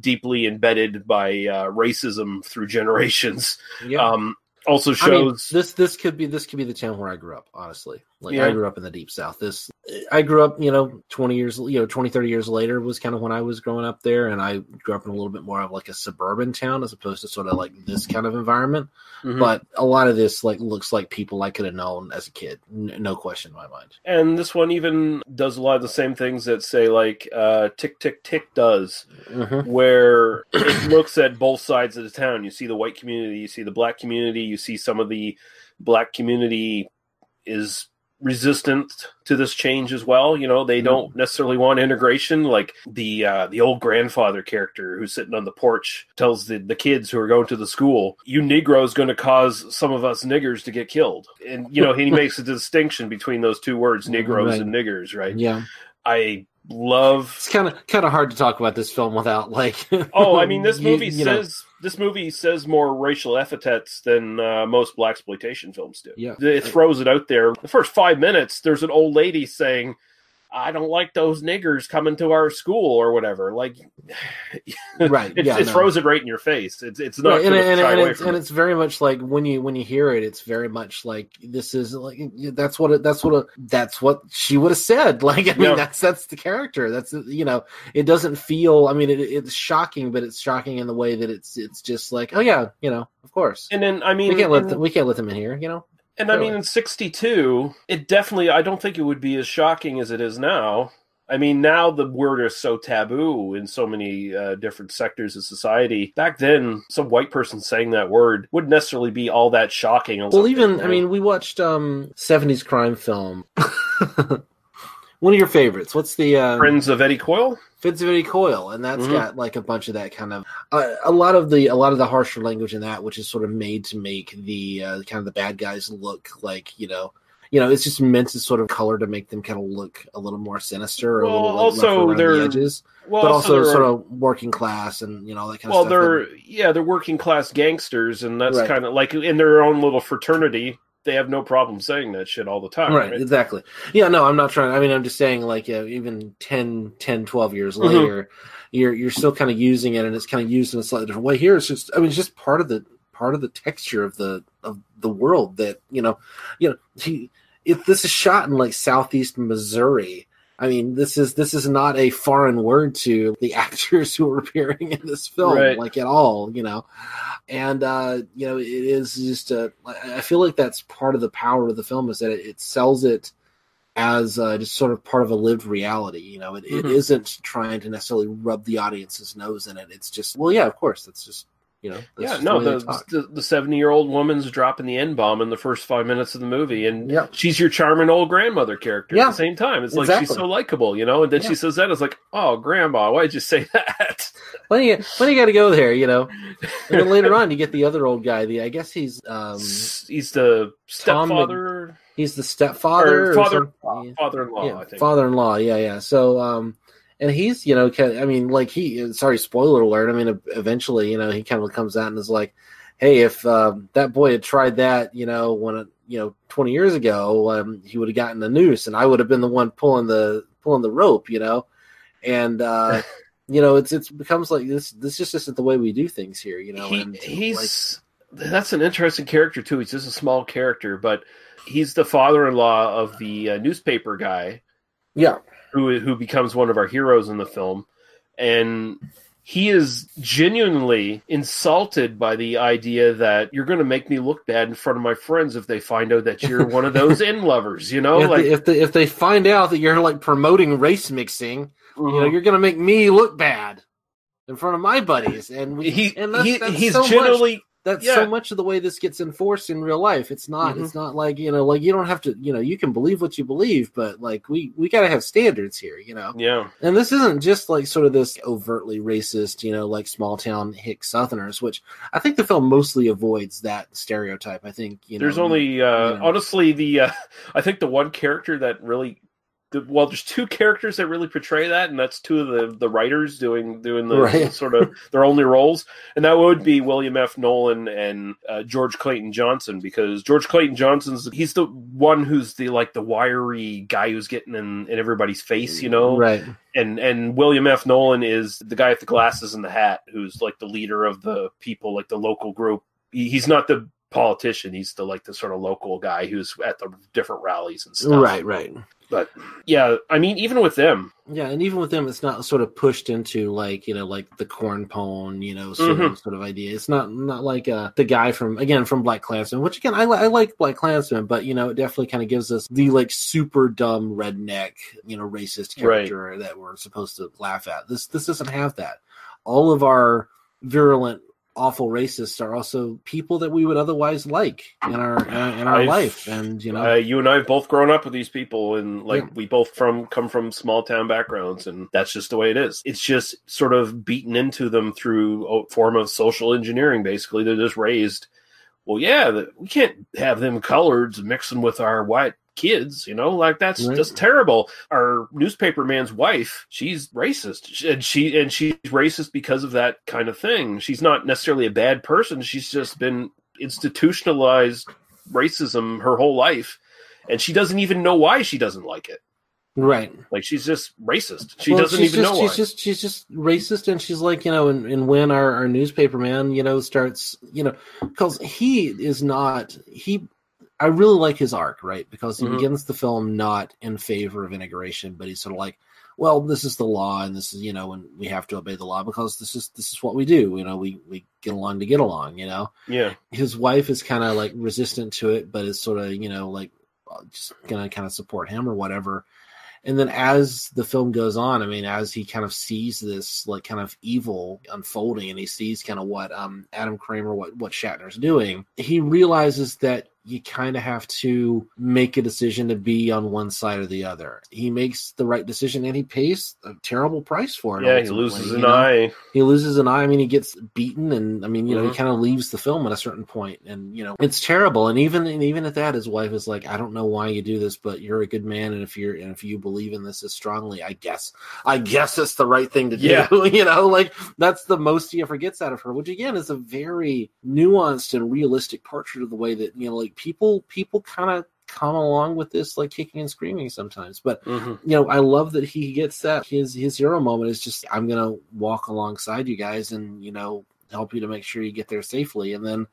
deeply embedded by uh, racism through generations. Yeah. Um, also I mean, shows this this could be this could be the town where I grew up. Honestly, like Yeah. I grew up in the deep south. This I grew up, you know, twenty years, you know, 20, 30 years later was kind of when I was growing up there, and I grew up in a little bit more of like a suburban town as opposed to sort of like this kind of environment. Mhm. But a lot of this like looks like people I could have known as a kid, N- no question in my mind. and this one even does a lot of the same things that say like uh, tick tick tick does Mhm. where it looks at both sides of the town you see the white community you see the black community you see some of the black community is resistant to this change as well. You know they don't necessarily want integration. Like the uh, the old grandfather character who's sitting on the porch tells the, the kids who are going to the school you negroes going to cause some of us niggers to get killed. And you know he makes a distinction between those two words negroes Right. and niggers right? Yeah, i love it's kind of kind of hard to talk about this film without like. Oh, I mean, this movie you know. says this movie says more racial epithets than uh, most blaxploitation films do. Yeah. it throws it out there. The first five minutes, there's an old lady saying, "I don't like those niggers coming to our school" or whatever. Like, Right, It, yeah, it no. throws it right in your face. It's it's not Right, and, and, and, it's, and it. it's very much like when you when you hear it, it's very much like this is like that's what it, that's what a, that's what she would have said. Like I mean, Yeah. that's that's the character. That's you know, it doesn't feel. I mean, it, it's shocking, but it's shocking in the way that it's it's just like oh yeah, you know, of course. And then I mean, we can't let them, we can't let them in here. You know, And I mean, in '62, it definitely, I don't think it would be as shocking as it is now. I mean, now the word is so taboo in so many uh, different sectors of society. Back then, some white person saying that word wouldn't necessarily be all that shocking. Well, even I mean, we watched um '70s crime film. One of your favorites. What's the uh, Friends of Eddie Coyle? Friends of Eddie Coyle, and that's Mhm. got like a bunch of that kind of uh, a lot of the a lot of the harsher language in that, which is sort of made to make the uh, kind of the bad guys look like you know. You know, it's just meant to sort of color to make them kind of look a little more sinister or Well, a little like, also they're- the edges, well, but also also, sort of working class and you know that kind well, of stuff. they're yeah, they're working class gangsters, and that's Right. kind of like in their own little fraternity. They have no problem saying that shit all the time, right, right? exactly yeah no i'm not trying i mean i'm just saying like uh, even 10 10 12 years Mhm. later you're you're still kind of using it and it's kind of used in a slightly different way here it's just i mean it's just part of the part of the texture of the of the world that you know you know he, if this is shot in like southeast missouri I mean, this is this is not a foreign word to the actors who are appearing in this film, Right. like at all, you know. And uh, you know, it is just a. I feel like that's part of the power of the film is that it, it sells it as uh, just sort of part of a lived reality. You know, it, it Mhm. isn't trying to necessarily rub the audience's nose in it. It's just, well, yeah, of course, that's just you know, Yeah, no, the the the seventy year old woman's dropping the n bomb in the first five minutes of the movie, and she's your charming old grandmother character Yeah, at the same time. It's like she's so likable, you know. And then Yeah. she says that, it's like, oh, grandma, why'd you say that? when you when you got to go there, you know. And then later on, you get the other old guy. The I guess he's um he's the Tom stepfather. he's the stepfather, or father, father-in-law, yeah, I think. father-in-law. Yeah, yeah. So, um, and he's you know, I mean, like he. Sorry, spoiler alert. I mean, eventually, you know, he kind of comes out and is like, "Hey, if um, that boy had tried that, you know, when you know, twenty years ago, um, he would have gotten the noose, and I would have been the one pulling the pulling the rope, you know." And uh, you know, it's it's becomes like this. This just isn't the way we do things here, you know. He- and he's that's an interesting character too. He's just a small character, but he's the father-in-law of the uh, newspaper guy. Yeah. Who who becomes one of our heroes in the film, and he is genuinely insulted by the idea that you're going to make me look bad in front of my friends if they find out that you're one of those in lovers. You know, if, like they, if they if they find out that you're like promoting race mixing, you know, Mhm. you're gonna make me look bad in front of my buddies, and we He- and that's, he- that's he's so generally- much, that's yeah. so much of the way this gets enforced in real life. It's not Mhm. it's not like you know like you don't have to you know you can believe what you believe, but like we we gotta have standards here, you know. yeah. And this isn't just like sort of this overtly racist, you know, like small town hick Southerners, which I think the film mostly avoids that stereotype. I think you know There's only uh, you know. honestly the uh, I think the one character that really the, well, there's two characters that really portray that, and that's two of the the writers doing doing the Right. sort of their only roles, and that would be William F. Nolan and uh, George Clayton Johnson, because George Clayton Johnson's he's the one who's the like the wiry guy who's getting in, in everybody's face, you know, Right. and and William F. Nolan is the guy with the glasses and the hat, who's like the leader of the people, like the local group. He, he's not the politician; he's the like the sort of local guy who's at the different rallies and stuff. Right, right. But yeah, I mean, even with them, Yeah, and even with them, it's not sort of pushed into like you know like the corn pone, you know, sort of Mhm. sort of idea. It's not not like uh, the guy from again from Black Klansman, which again I, I like Black Klansman, but you know it definitely kind of gives us the like super dumb redneck, you know, racist Right. character that we're supposed to laugh at. This this doesn't have that. All of our virulent, awful racists are also people that we would otherwise like in our uh, in our I've- life, and you know, uh, you and I have both grown up with these people, and like Yeah. we both from come from small town backgrounds, and that's just the way it is. It's just sort of beaten into them through a form of social engineering. Basically, they're just raised. Well, yeah, we can't have them coloreds mixing with our white kids, you know, like that's Right. just terrible. Our newspaper man's wife, she's racist, and she and she's racist because of that kind of thing. She's not necessarily a bad person. She's just been institutionalized racism her whole life, and she doesn't even know why she doesn't like it. right. Like she's just racist. She Well, doesn't even just, know she's why. just she's just racist and she's like you know and, and when our, our newspaper man you know starts you know because he is not he i really like his arc right because he Mhm. begins the film not in favor of integration but he's sort of like well this is the law and this is you know and we have to obey the law because this is this is what we do you know we we get along to get along you know yeah. his wife is kind of like resistant to it, but is sort of you know like uh, just gonna kind of support him or whatever. and then as the film goes on, I mean, as he kind of sees this like kind of evil unfolding, and he sees kind of what um, Adam Cramer, what what Shatner's doing, he realizes that you kind of have to make a decision to be on one side or the other. He makes the right decision and he pays a terrible price for it. Yeah, he loses an know? eye. He loses an eye. I mean, he gets beaten, and I mean, you know, Mhm. he kind of leaves the film at a certain point, and you know, it's terrible. And even and even at that, his wife is like, "I don't know why you do this, but you're a good man, and if you're and if you believe in this as strongly, I guess, I guess it's the right thing to do." Yeah. you know, like that's the most he ever gets out of her, which again is a very nuanced and realistic portrait of the way that you know, like people people kind of come along with this like kicking and screaming sometimes but Mm-hmm. you know i love that he gets that his his hero moment is just i'm gonna walk alongside you guys and you know help you to make sure you get there safely and then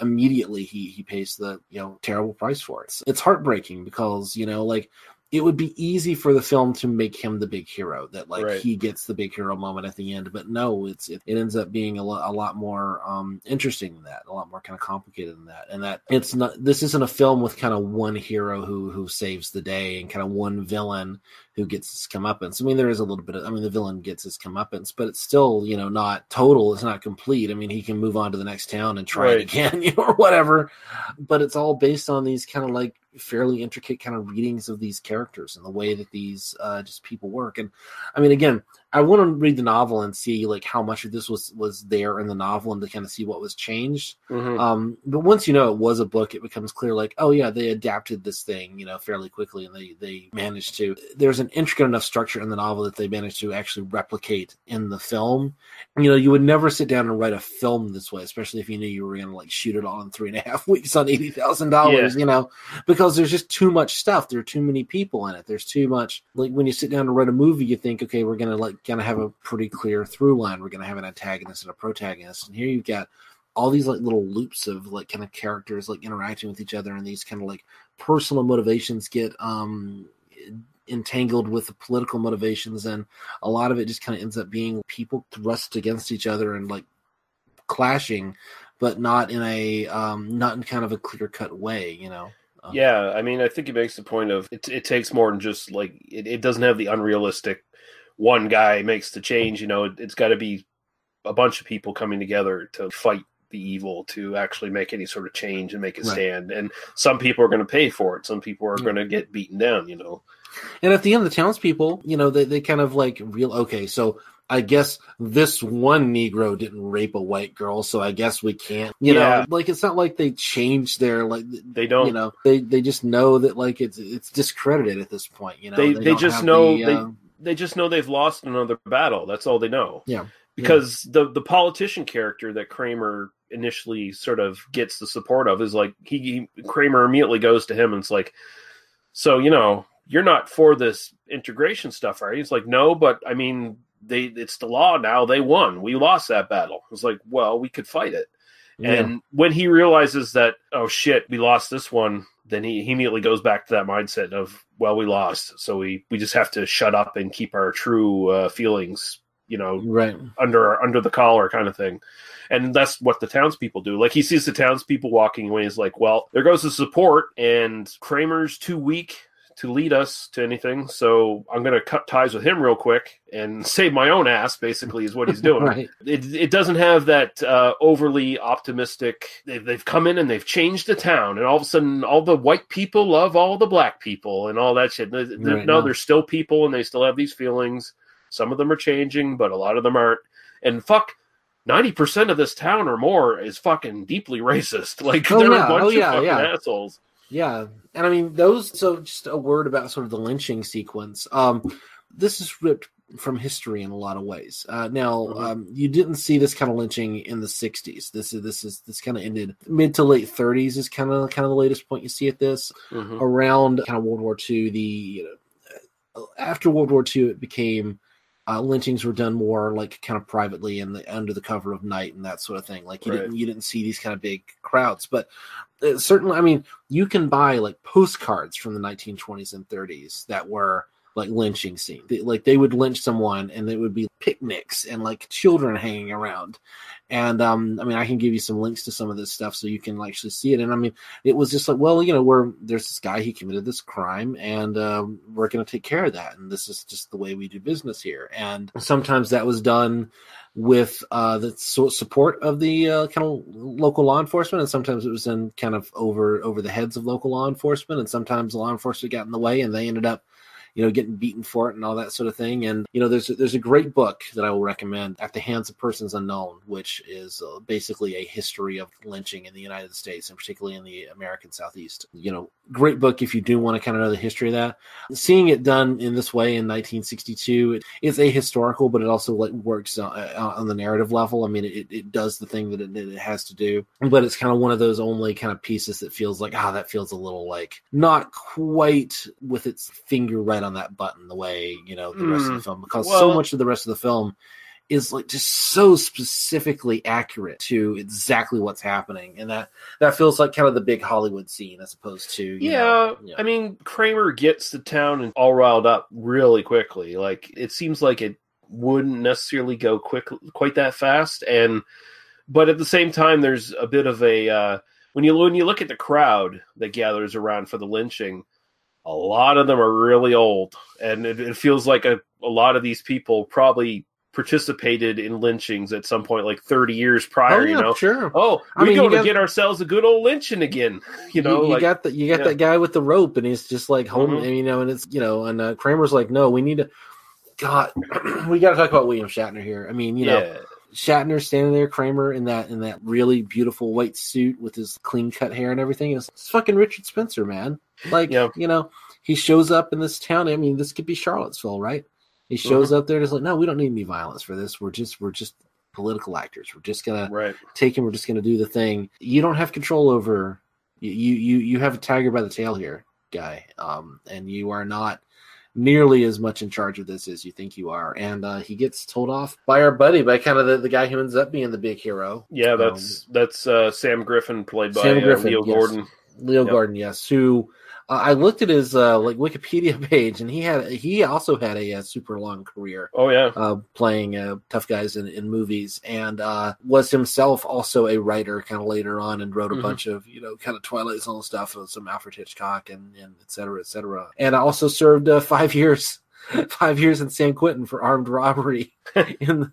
immediately he he pays the you know terrible price for it it's heartbreaking because you know like it would be easy for the film to make him the big hero that like Right. he gets the big hero moment at the end but no it's it, it ends up being a, lo- a lot more um interesting than that a lot more kind of complicated than that and that it's not this isn't a film with kind of one hero who who saves the day and kind of one villain who gets his comeuppance. I mean, there is a little bit of, I mean, the villain gets his comeuppance, but it's still, you know, not total. It's not complete. I mean, he can move on to the next town and try it again, you know, or whatever. But it's all based on these kind of like fairly intricate kind of readings of these characters and the way that these uh, just people work. And I mean, again, I want to read the novel and see like how much of this was was there in the novel and to kind of see what was changed. Mhm. Um, but once you know it was a book, it becomes clear like, oh yeah, they adapted this thing, you know, fairly quickly, and they they managed to. There's an intricate enough structure in the novel that they managed to actually replicate in the film. You know, you would never sit down and write a film this way, especially if you knew you were going to like shoot it all in three and a half weeks on eighty thousand dollars. You know, because there's just too much stuff. There are too many people in it. There's too much. Like when you sit down to write a movie, you think, okay, we're gonna like gonna have a pretty clear through line. We're gonna have an antagonist and a protagonist, and here you've got all these like little loops of like kind of characters like interacting with each other and these kind of like personal motivations get um entangled with the political motivations and a lot of it just kind of ends up being people thrust against each other and like clashing but not in a um not in kind of a clear cut way you know Um, Yeah, I mean, I think it makes the point of it. It takes more than just like it, it doesn't have the unrealistic one guy makes the change. You know, it, it's got to be a bunch of people coming together to fight the evil to actually make any sort of change and make it Right. stand. And some people are going to pay for it. Some people are going to get beaten down. You know. And at the end, the townspeople, you know, they, they kind of like real okay. So I guess this one Negro didn't rape a white girl, so I guess we can't. You Yeah. know, like it's not like they changed their like They don't. You know, they they just know that like it's it's discredited at this point. You know, they they, don't just know the, they uh, they just know they've lost another battle. That's all they know. yeah because the the politician character that Cramer initially sort of gets the support of is like he, he Cramer immediately goes to him and it's like, so you know you're not for this integration stuff, are you? He's like, no, but I mean they it's the law now. They won. We lost that battle. It's like, well, we could fight it. And when he realizes that, oh shit, we lost this one, then he, he immediately goes back to that mindset of, well, we lost, so we we just have to shut up and keep our true uh, feelings, you know, right under under the collar kind of thing. And that's what the townspeople do. Like he sees the townspeople walking away, he's like, well, there goes the support, and Cramer's too weak to lead us to anything, so I'm going to cut ties with him real quick and save my own ass. Basically, is what he's doing. Right. It it doesn't have that uh, overly optimistic. They've they've come in and they've changed the town, and all of a sudden, all the white people love all the black people and all that shit. They- they- Right, no, no. they're still people, and they still have these feelings. Some of them are changing, but a lot of them aren't. And fuck, ninety percent of this town or more is fucking deeply racist. Like Oh, they're yeah. a bunch Oh, of yeah, fucking yeah. assholes. Yeah, and I mean those. So just a word about sort of the lynching sequence. Um, this is ripped from history in a lot of ways. Uh, now, um, you didn't see this kind of lynching in the '60s. This is this is this kind of ended mid to late '30s is kind of kind of the latest point you see at this. Mhm. Around kind of World War II, the you know, after World War II, it became uh, lynchings were done more like kind of privately and the, under the cover of night and that sort of thing. Like you Right. didn't you didn't see these kind of big crowds, but uh, certainly, I mean, you can buy like postcards from the 1920s and 30s that were like lynching scene. They, like they would lynch someone and it would be picnics and like children hanging around. And um, I mean, I can give you some links to some of this stuff so you can actually see it. And I mean, it was just like, well, you know, we're there's this guy he committed this crime, and um, we're going to take care of that. And this is just the way we do business here. And sometimes that was done with uh, the so- support of the uh, kind of local law enforcement, and sometimes it was in kind of over over the heads of local law enforcement, and sometimes the law enforcement got in the way, and they ended up you know, getting beaten for it and all that sort of thing. And you know, there's there's a great book that I will recommend, "At the Hands of Persons Unknown," which is uh, basically a history of lynching in the United States and particularly in the American Southeast. You know, great book if you do want to kind of know the history of that. Seeing it done in this way in 1962, it, it's ahistorical, but it also like works on, uh, on the narrative level. I mean, it, it does the thing that it, it has to do, but it's kind of one of those only kind of pieces that feels like ah, that feels a little like not quite with its finger right on that button the way you know the rest of the Mm. film because Well- so much of the rest of the film is like just so specifically accurate to exactly what's happening and that that feels like kind of the big hollywood scene as opposed to you Yeah, know, I mean Cramer gets the town and all riled up really quickly. Like it seems like it wouldn't necessarily go quick quite that fast, and but at the same time, there's a bit of a uh, when you when you look at the crowd that gathers around for the lynching, a lot of them are really old, and it, it feels like a, a lot of these people probably participated in lynchings at some point like 30 years prior Oh, you know sure. oh I we mean, go you to got- get ourselves a good old lynching again you know you, you like got that you got yeah. that guy with the rope and he's just like holding Mhm. you know and it's you know and uh, cramer's like no we need to god we got to talk about william shatner here i mean you know Yeah. Shatner standing there, Cramer in that in that really beautiful white suit with his clean cut hair and everything. It's, it's fucking Richard Spencer, man. Like you know, he shows up in this town. I mean, this could be Charlottesville, right? He shows Mhm. up there and is like, no, we don't need any violence for this. We're just we're just political actors. We're just gonna right. take him. We're just gonna do the thing. You don't have control over. You you you have a tiger by the tail here, guy. Um, and you are not nearly as much in charge of this as you think you are. And uh, he gets told off by our buddy, by kind of the, the guy who ends up being the big hero. Yeah, Um, that's that's uh, Sam Griffin played by Sam uh, Griffin, Leo yes. Gordon. Leo Yep. Gordon, yes. Who uh, I looked at his uh, like Wikipedia page, and he had he also had a, uh super long career. Oh yeah, uh, playing uh, tough guys in, in movies, and uh, was himself also a writer kind of later on, and wrote a Mhm. bunch of you know kind of Twilight Zone stuff, some Alfred Hitchcock, and and et cetera, et cetera. And I also served uh, five years. Five years in San Quentin for armed robbery in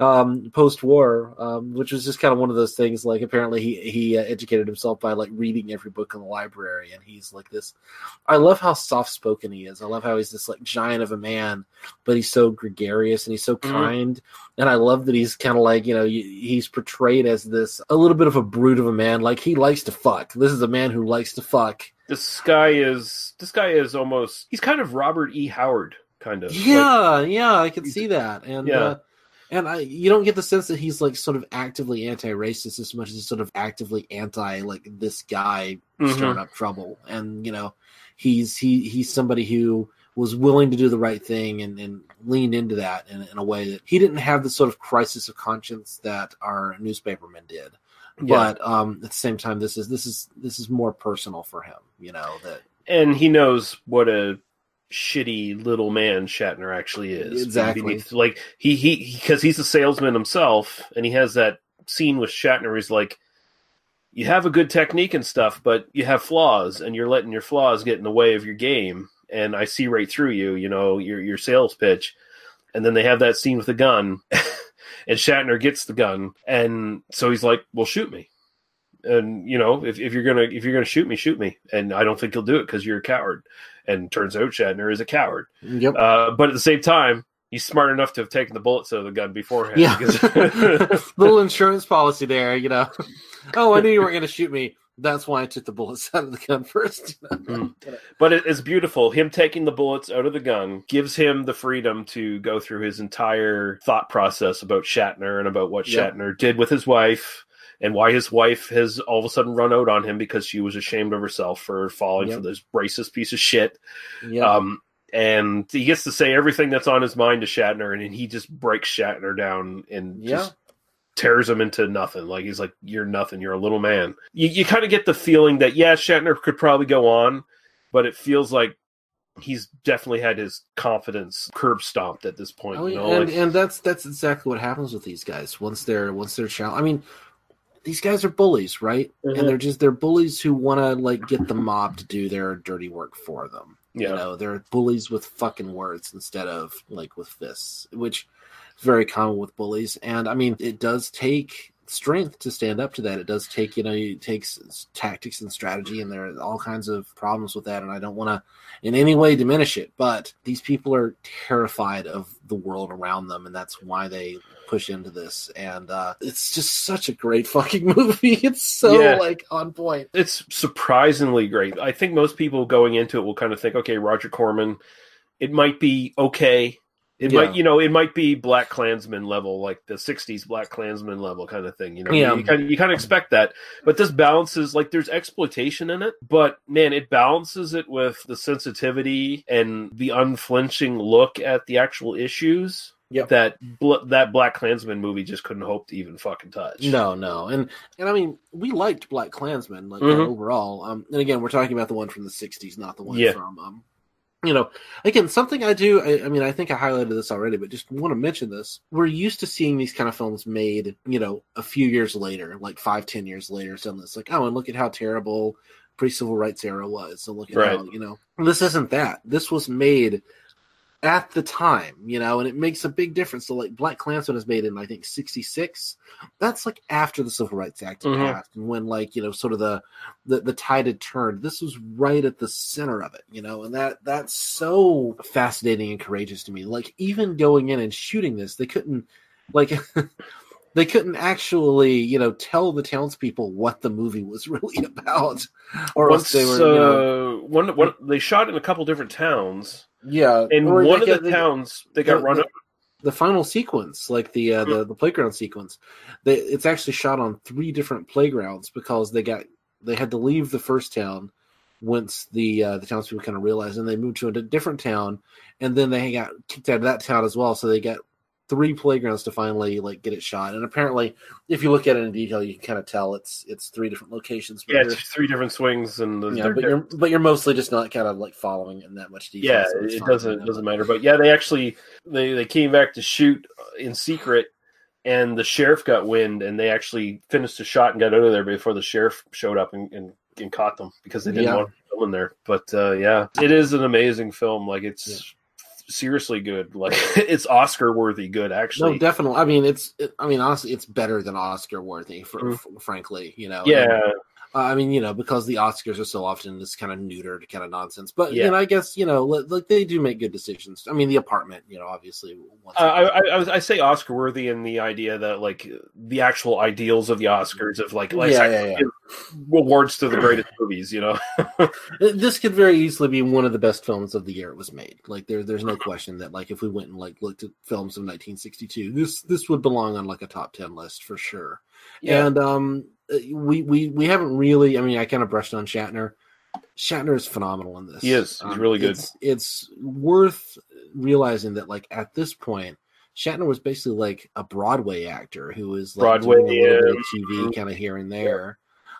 um, post-war, um, which was just kind of one of those things. Like apparently he he uh, educated himself by like reading every book in the library, and he's like this. I love how soft-spoken he is. I love how he's this like giant of a man, but he's so gregarious and he's so Mhm. kind. And I love that he's kind of like you know he's portrayed as this a little bit of a brute of a man. Like he likes to fuck. This is a man who likes to fuck. This guy is this guy is almost he's kind of Robert E. Howard kind of. Like, Yeah, yeah, I can see that, and Yeah. uh, and I you don't get the sense that he's like sort of actively anti-racist as much as he's sort of actively anti like this guy Mhm. stirring up trouble, and you know he's he he's somebody who was willing to do the right thing and, and leaned into that in, in a way that he didn't have the sort of crisis of conscience that our newspapermen did. Yeah. But um, at the same time, this is this is this is more personal for him. You know that and he knows what a shitty little man Shatner actually is. Exactly. Beneath- Like he he because he's a salesman himself, and he has that scene with Shatner. Where he's like, "You have a good technique and stuff, but you have flaws, and you're letting your flaws get in the way of your game. And I see right through you. You know your your sales pitch." And then they have that scene with the gun, and Shatner gets the gun, and so he's like, "Well, shoot me." And you know if, if you're gonna if you're gonna shoot me shoot me and i don't think you'll do it because you're a coward and turns out shatner is a coward Yep. uh, but at the same time he's smart enough to have taken the bullets out of the gun beforehand Yeah. because- little insurance policy there, you know. Oh, I knew you weren't going to shoot me. That's why I took the bullets out of the gun first. but it, it's beautiful him taking the bullets out of the gun gives him the freedom to go through his entire thought process about shatner and about what Yep. shatner did with his wife and why his wife has all of a sudden run out on him because she was ashamed of herself for falling Yep. for this racist piece of shit Yeah. Um, and he gets to say everything that's on his mind to Shatner, and he just breaks Shatner down and Yeah. just tears him into nothing. Like he's like, "You're nothing. You're a little man." You, you kind of get the feeling that yeah, Shatner could probably go on, but it feels like he's definitely had his confidence curb stomped at this point. Oh, you know, and, like- and that's that's exactly what happens with these guys once they're once they're challenged. I mean, these guys are bullies, right? Mhm. And they're just they're bullies who want to like get the mob to do their dirty work for them. Yeah. You know, they're bullies with fucking words instead of like with fists, which is very common with bullies. And I mean, it does take strength to stand up to that. It does take, you know, it takes tactics and strategy, and there are all kinds of problems with that. And I don't want to in any way diminish it, but these people are terrified of the world around them, and that's why they push into this. And uh, it's just such a great fucking movie. It's so Yeah. like on point. it's surprisingly great. I think most people going into it will kind of think, okay, Roger Corman, it might be okay. It Yeah. might, you know, it might be Black Klansman level, like the '60s Black Klansman level kind of thing. You know, Yeah. you kind of, you kind of expect that, but this balances like there's exploitation in it, but man, it balances it with the sensitivity and the unflinching look at the actual issues. Yep. That bl- that Black Klansman movie just couldn't hope to even fucking touch. No, no, and and I mean, we liked Black Klansman like Mhm. overall. Um, and again, we're talking about the one from the '60s, not the one Yeah. from um, you know, again, something I do. I, I mean, I think I highlighted this already, but just want to mention this. We're used to seeing these kind of films made, you know, a few years later, like five, ten years later. So it's like, oh, and look at how terrible pre-civil rights era was. So look at Right. how you know this isn't that. This was made at the time, you know, and it makes a big difference. So like Black Klansman was made in I think '66. That's like after the Civil Rights Act Mhm. passed, and when like you know sort of the, the the tide had turned. This was right at the center of it, you know, and that that's so fascinating and courageous to me. Like even going in and shooting this, they couldn't like. They couldn't actually, you know, tell the townspeople what the movie was really about, or else Once, they were, you know, uh, one, one, they shot in a couple different towns. Yeah. In or one of get- the towns, they got the- run the, over. the final sequence, like the uh, the the playground sequence, they, it's actually shot on three different playgrounds because they got they had to leave the first town once the uh, the townspeople kind of realized, and they moved to a different town, and then they got kicked out of that town as well. So they got three playgrounds to finally like get it shot. And apparently, if you look at it in detail, you can kind of tell it's it's three different locations. but Yeah, it's three different swings, and the, yeah, but you're but you're mostly just not kind of like following in that much detail. yeah, so it doesn't it doesn't matter. But yeah, they actually they they came back to shoot in secret, and the sheriff got wind, and they actually finished the shot and got out of there before the sheriff showed up and, and, and caught them because they didn't Yeah. want to film in there. But uh, yeah, it is an amazing film. Like it's seriously good. Like it's Oscar worthy good. Actually, No, definitely. I mean, it's. It, I mean, honestly, it's better than Oscar worthy. For, Mhm. f- frankly, you know. Yeah. And, uh, I mean, you know, because the Oscars are so often this kind of neutered kind of nonsense. But Yeah. you know, I guess you know, li- like they do make good decisions. I mean, the apartment, you know, obviously. Uh, I, I, I, say Oscar worthy in the idea that like the actual ideals of the Oscars of like let's Yeah, yeah, yeah. awards to the greatest movies, you know. this could very easily be one of the best films of the year it was made. Like there, there's no question that like if we went and like looked at films of 1962, this this would belong on like a top ten list for sure. Yeah. And um, we we we haven't really. I mean, I kind of brushed on Shatner. Shatner is phenomenal in this. He is. He's Um, really good. It's, it's worth realizing that like at this point. Shatner was basically like a Broadway actor who was like Broadway, doing a little bit of. TV kind of here and there.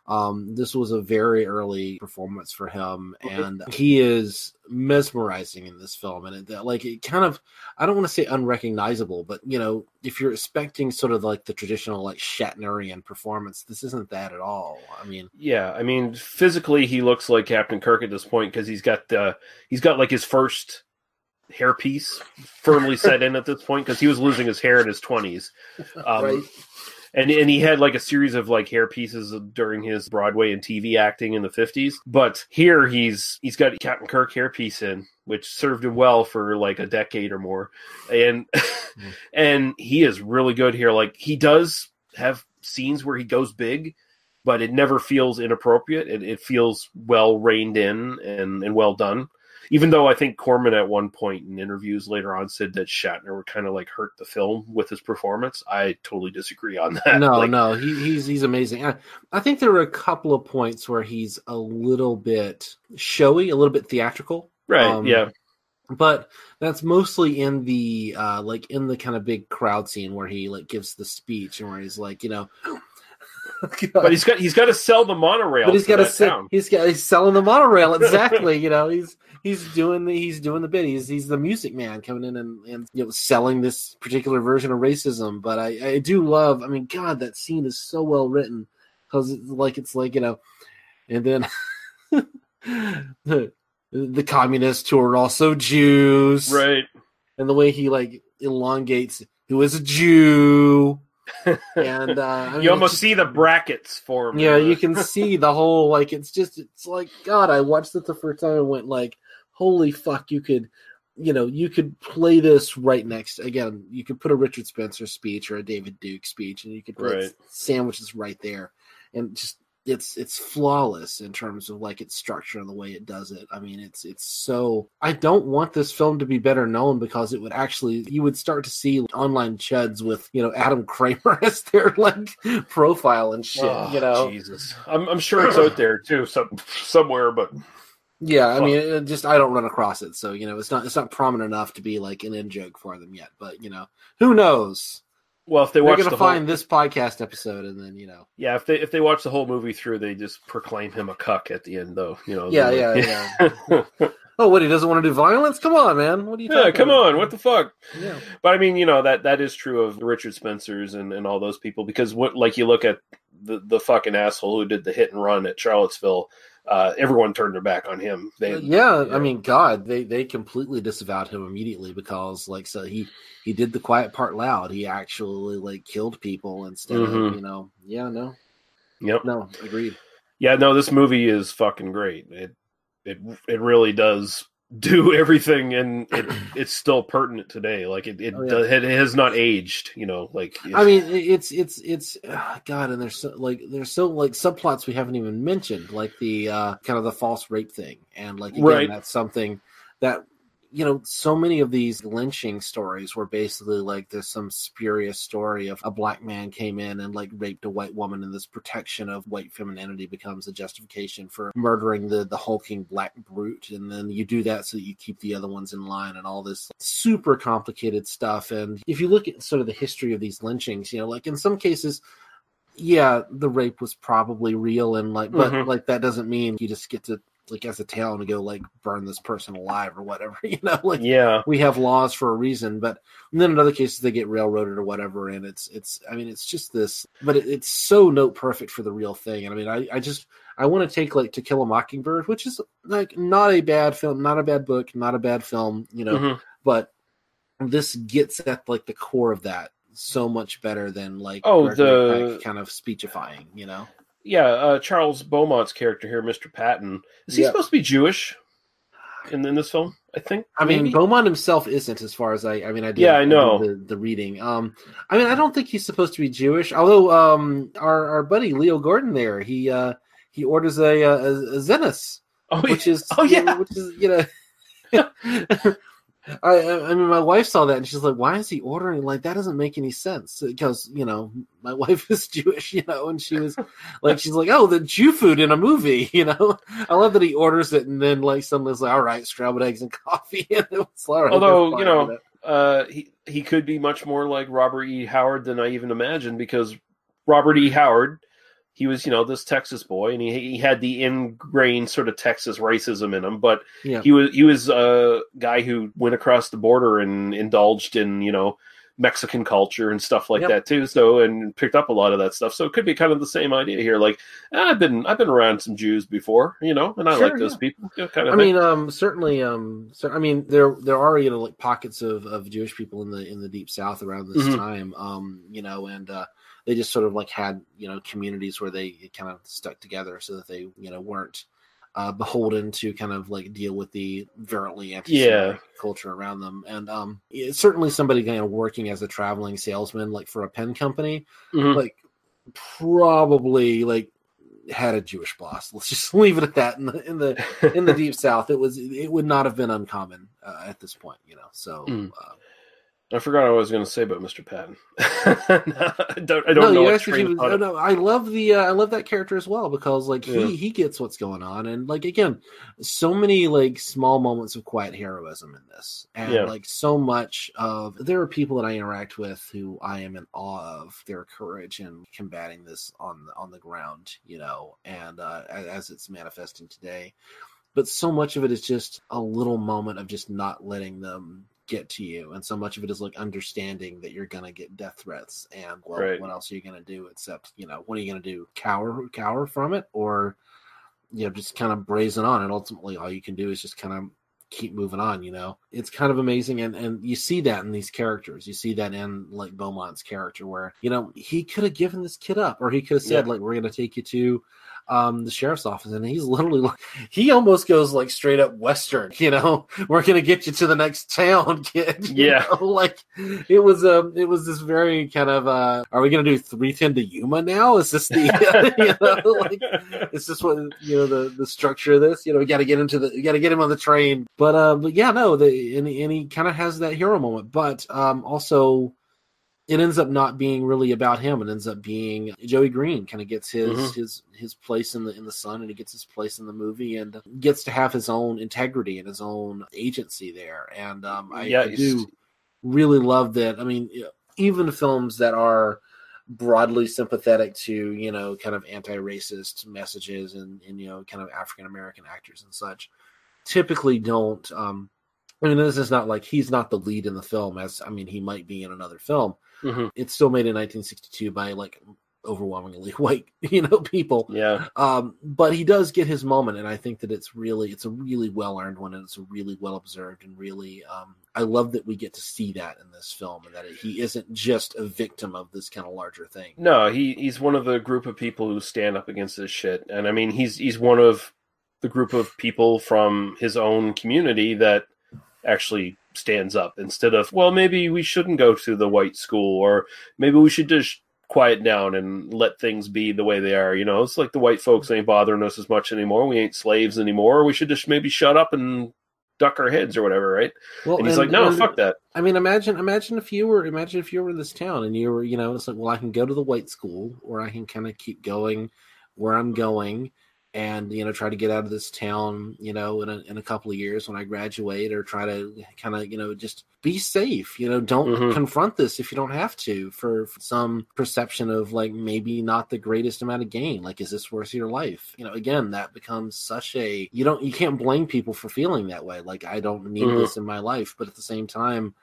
Um, this was a very early performance for him, and he is mesmerizing in this film. And it, that, like, it kind of, I don't want to say unrecognizable, but you know, if you're expecting sort of like the traditional like Shatnerian performance, this isn't that at all. I mean, Yeah, I mean, physically he looks like Captain Kirk at this point because he's got the he's got like his first hairpiece firmly set in at this point because he was losing his hair in his twenties, um, Right. And and he had like a series of like hair pieces during his Broadway and TV acting in the fifties. But here he's he's got Captain Kirk hairpiece in, which served him well for like a decade or more, and mm. and he is really good here. Like he does have scenes where he goes big but it never feels inappropriate. It, it feels well reined in and, and well done. Even though I think Corman at one point in interviews later on said that Shatner would kind of like hurt the film with his performance, I totally disagree on that. no, Like, no, he, he's he's amazing. I, I think there were a couple of points where he's a little bit showy, a little bit theatrical. Right, Um, yeah. but that's mostly in the uh like in the kind of big crowd scene where he like gives the speech and where he's like you know but he's got he's got to sell the monorail. but he's got to to sell. He's got he's selling the monorail exactly. you know, he's he's doing the he's doing the bit. He's he's the music man coming in and, and you know selling this particular version of racism. But I I do love. I mean, God, that scene is so well written because it's like it's like you know, and then the the communists who are also Jews, right? And the way he like elongates who is a Jew. and uh, I mean, you almost it's- see the brackets for him. yeah, you can see the whole like it's just it's like God. I watched it the first time and went like, holy fuck! You could, you know, you could play this right next. Again, you could put a Richard Spencer speech or a David Duke speech, and you could put Right. sandwiches right there, and just it's it's flawless in terms of like its structure and the way it does it. I mean, it's it's so. I don't want this film to be better known because it would actually you would start to see online chuds with you know Adam Cramer as their like profile and shit. Oh, you know, Jesus. I'm I'm sure it's out there too, some somewhere, but Yeah, I Well- mean, just I don't run across it, so you know, it's not it's not prominent enough to be like an in joke for them yet. But you know, who knows? well, if they They're gonna the find whole, this podcast episode, and then you know, yeah, if they if they watch the whole movie through, they just proclaim him a cuck at the end, though. You know, yeah, yeah, like- yeah. oh, what he doesn't want to do violence? Come on, man! What are you? Yeah, come about? on, what the fuck? Yeah. But I mean, you know that that is true of Richard Spencer's and, and all those people because what like you look at the the fucking asshole who did the hit and run at Charlottesville, uh, everyone turned their back on him. They, yeah, I mean, God, they they completely disavowed him immediately because like so he he did the quiet part loud. He actually like killed people instead Mhm. of you know, yeah, no, Yep. no, agreed. Yeah, no, this movie is fucking great. It it it really does do everything, and it it's still pertinent today. Like it it, Oh, yeah. it has not aged. You know, like I mean, it's it's it's God, and there's so like there's so like subplots we haven't even mentioned, like the uh kind of the false rape thing, and like again, Right. that's something that you know so many of these lynching stories were basically like there's some spurious story of a black man came in and like raped a white woman, and this protection of white femininity becomes a justification for murdering the the hulking black brute, and then you do that so that you keep the other ones in line, and all this super complicated stuff. And if you look at sort of the history of these lynchings, you know, like in some cases, yeah, the rape was probably real, and like, but Mhm. like that doesn't mean you just get to like as a town to go like burn this person alive or whatever, you know, like yeah, we have laws for a reason, but and then in other cases they get railroaded or whatever, and it's it's I mean it's just this, but it, it's so note perfect for the real thing, and I mean I I just I want to take like To Kill a Mockingbird, which is like not a bad film, not a bad book, not a bad film, you know, Mhm. but this gets at like the core of that so much better than like Oh, Gregory the- Peck kind of speechifying, you know. Yeah. Uh, Charles Beaumont's character here, Mister Patton, is he Yeah. supposed to be Jewish in in this film? I think. I mean. Beaumont himself isn't, as far as I. I mean, I did. Yeah, I know. the, the reading. Um, I mean, I don't think he's supposed to be Jewish. Although, um, our our buddy Leo Gordon there, he uh he orders a a, a Zenith, Oh, which is oh, yeah. which is you know. I, I I mean, my wife saw that and she's like, "Why is he ordering like that? Doesn't make any sense." Because you know, my wife is Jewish, you know, and she was like, she's like, "Oh, the Jew food in a movie," you know. I love that he orders it and then like suddenly like, "All right, scrambled eggs and coffee," and it was all right. Although you know, uh, he he could be much more like Robert E. Howard than I even imagined because Robert E. Howard, he was you know this Texas boy and he he had the ingrained sort of Texas racism in him, but Yeah. he was he was a guy who went across the border and indulged in you know Mexican culture and stuff like Yep. that too. So and picked up a lot of that stuff. So it could be kind of the same idea here. Like "Ah, I've been I've been around some Jews before, you know, and I Sure, like those yeah. people. You know, kind of. I thing. mean, um, certainly, um, so I mean, there there are you know like pockets of, of Jewish people in the in the deep South around this Mhm. time, um, you know, and uh, they just sort of like had you know communities where they kind of stuck together so that they you know weren't uh, beholden to kind of like deal with the virulently anti-Semitic culture around them, and um, it's certainly somebody kind of working as a traveling salesman, like for a pen company, Mhm. like probably like had a Jewish boss. Let's just leave it at that. In the in the in the deep South, it was it would not have been uncommon uh, at this point, you know. So Mm. uh, I forgot what I was going to say about Mr. Patton. I don't, I don't no, know. you what asked if he was, no, I love the uh, I love that character as well because like he Yeah. he gets what's going on and like again so many like small moments of quiet heroism in this and Yeah. like so much of there are people that I interact with who I am in awe of their courage in combating this on the, on the ground you know and uh, as it's manifesting today but so much of it is just a little moment of just not letting them get to you and so much of it is like understanding that you're gonna get death threats and well Right. what else are you gonna do except you know what are you gonna do cower cower from it or you know just kind of brazen on and ultimately all you can do is just kind of keep moving on you know it's kind of amazing and and you see that in these characters you see that in like beaumont's character where you know he could have given this kid up or he could have said Yeah. like we're gonna take you to um the sheriff's office and he's literally like he almost goes like straight up western you know? We're gonna get you to the next town kid Yeah. know? like it was um it was this very kind of uh are we gonna do 310 to yuma now? Is this the you know like is this what you know the the structure of this? You know we got to get into the we got to get him on the train. But uh but yeah no the and, and he kind of has that hero moment. But um also it ends up not being really about him. It ends up being Joey Green kind of gets his Mhm. his his place in the in the sun, and he gets his place in the movie, and gets to have his own integrity and his own agency there. And um, I, Yeah, I do really love that. I mean, even films that are broadly sympathetic to you know kind of anti-racist messages and, and you know kind of African American actors and such typically don't um I mean this is not like he's not the lead in the film as I mean he might be in another film Mhm. it's still made in 1962 by like overwhelmingly white you know people Yeah. um but he does get his moment and i think that it's really it's a really well earned one and it's a really well observed and really um i love that we get to see that in this film and that he isn't just a victim of this kind of larger thing No, he he's one of the group of people who stand up against this shit, and I mean he's he's one of the group of people from his own community that actually stands up instead of well maybe we shouldn't go to the white school or maybe we should just quiet down and let things be the way they are you know? It's like the white folks ain't bothering us as much anymore. We ain't slaves anymore. We should just maybe shut up and duck our heads or whatever right? Well, and he's and- like no and- fuck that. I mean, imagine, imagine if you were, imagine if you were in this town and you were, you know, it's like, well, I can go to the white school, or I can kind of keep going where I'm going, and you know, try to get out of this town, you know, in a, in a couple of years when I graduate, or try to kind of, you know, just be safe, you know, don't Mhm. confront this if you don't have to for, for some perception of like maybe not the greatest amount of gain. Like, is this worth your life? You know, again, that becomes such a you don't you can't blame people for feeling that way. Like, I don't need Mhm. this in my life, but at the same time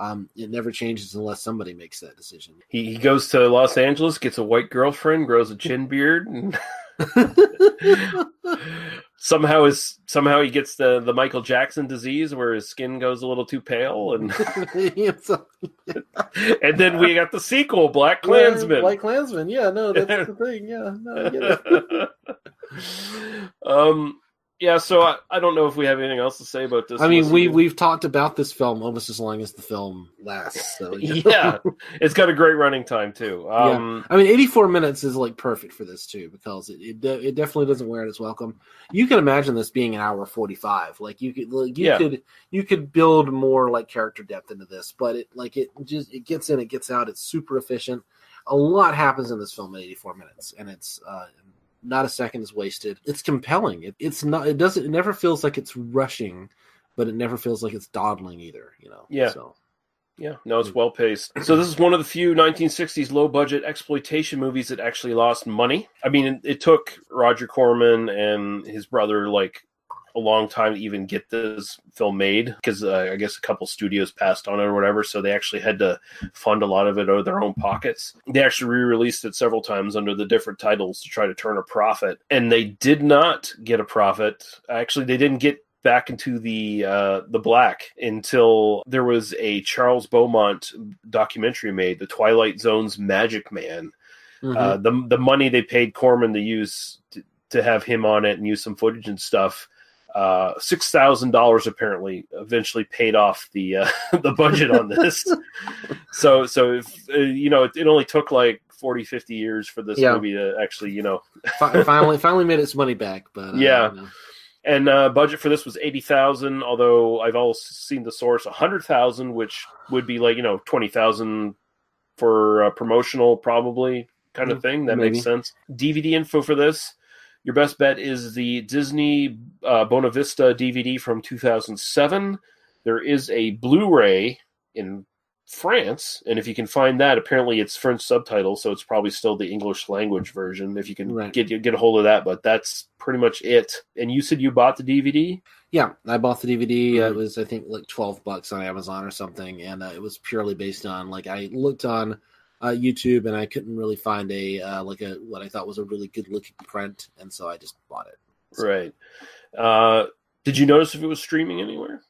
um, it never changes unless somebody makes that decision. he, he goes to los angeles gets a white girlfriend grows a chin beard and somehow his somehow he gets the the Michael Jackson disease where his skin goes a little too pale and and then we got the sequel Black Klansman. White Klansman. Yeah, no, that's the thing. Yeah, no, I get it. um yeah, so I, I don't know if we have anything else to say about this. I mean, we we've talked about this film almost as long as the film lasts. So you know. yeah, it's got a great running time too. Um, yeah. I mean, 84 minutes is like perfect for this too because it it, it definitely doesn't wear its welcome. You can imagine this being an hour 45. Like you could like, you Yeah. could you could build more like character depth into this, but it like it just it gets in, it gets out. It's super efficient. A lot happens in this film in 84 minutes, and it's uh, not a second is wasted. It's compelling. It, it's not. It doesn't. It never feels like it's rushing, but it never feels like it's dawdling either. You know. Yeah. So. Yeah, no, it's hmm. well paced. So this is one of the few 1960s low budget exploitation movies that actually lost money. I mean, it, it took Roger Corman and his brother like a long time to even get this film made because uh, I guess a couple studios passed on it or whatever, so they actually had to fund a lot of it out of their own pockets. They actually re-released it several times under the different titles to try to turn a profit, and they did not get a profit. Actually, they didn't get back into the uh, the black until there was a Charles Beaumont documentary made, The Twilight Zone's Magic Man. Mm-hmm. Uh, the the money they paid Corman to use to, to have him on it and use some footage and stuff. Uh, six thousand dollars apparently eventually paid off the uh, the budget on this. so so if, uh, you know it, it only took like 40, 50 years for this Yeah. movie to actually you know finally finally made its money back but uh, Yeah. And uh, budget for this was eighty thousand. Although I've also seen the source a hundred thousand, which would be like you know twenty thousand for uh, promotional, probably kind of thing. That Maybe. makes sense. DVD info for this. Your best bet is the Disney uh, Buena Vista DVD from 2007. There is a Blu-ray in France, and if you can find that, apparently it's French subtitles, so it's probably still the English language version. If you can Right. get get a hold of that, but that's pretty much it. And you said you bought the DVD. Yeah, I bought the DVD. Mm-hmm. It was I think like twelve bucks on Amazon or something, and uh, it was purely based on like I looked on uh, YouTube and I couldn't really find a uh, like a what I thought was a really good looking print, and so I just bought it. Right. Uh, did you notice if it was streaming anywhere?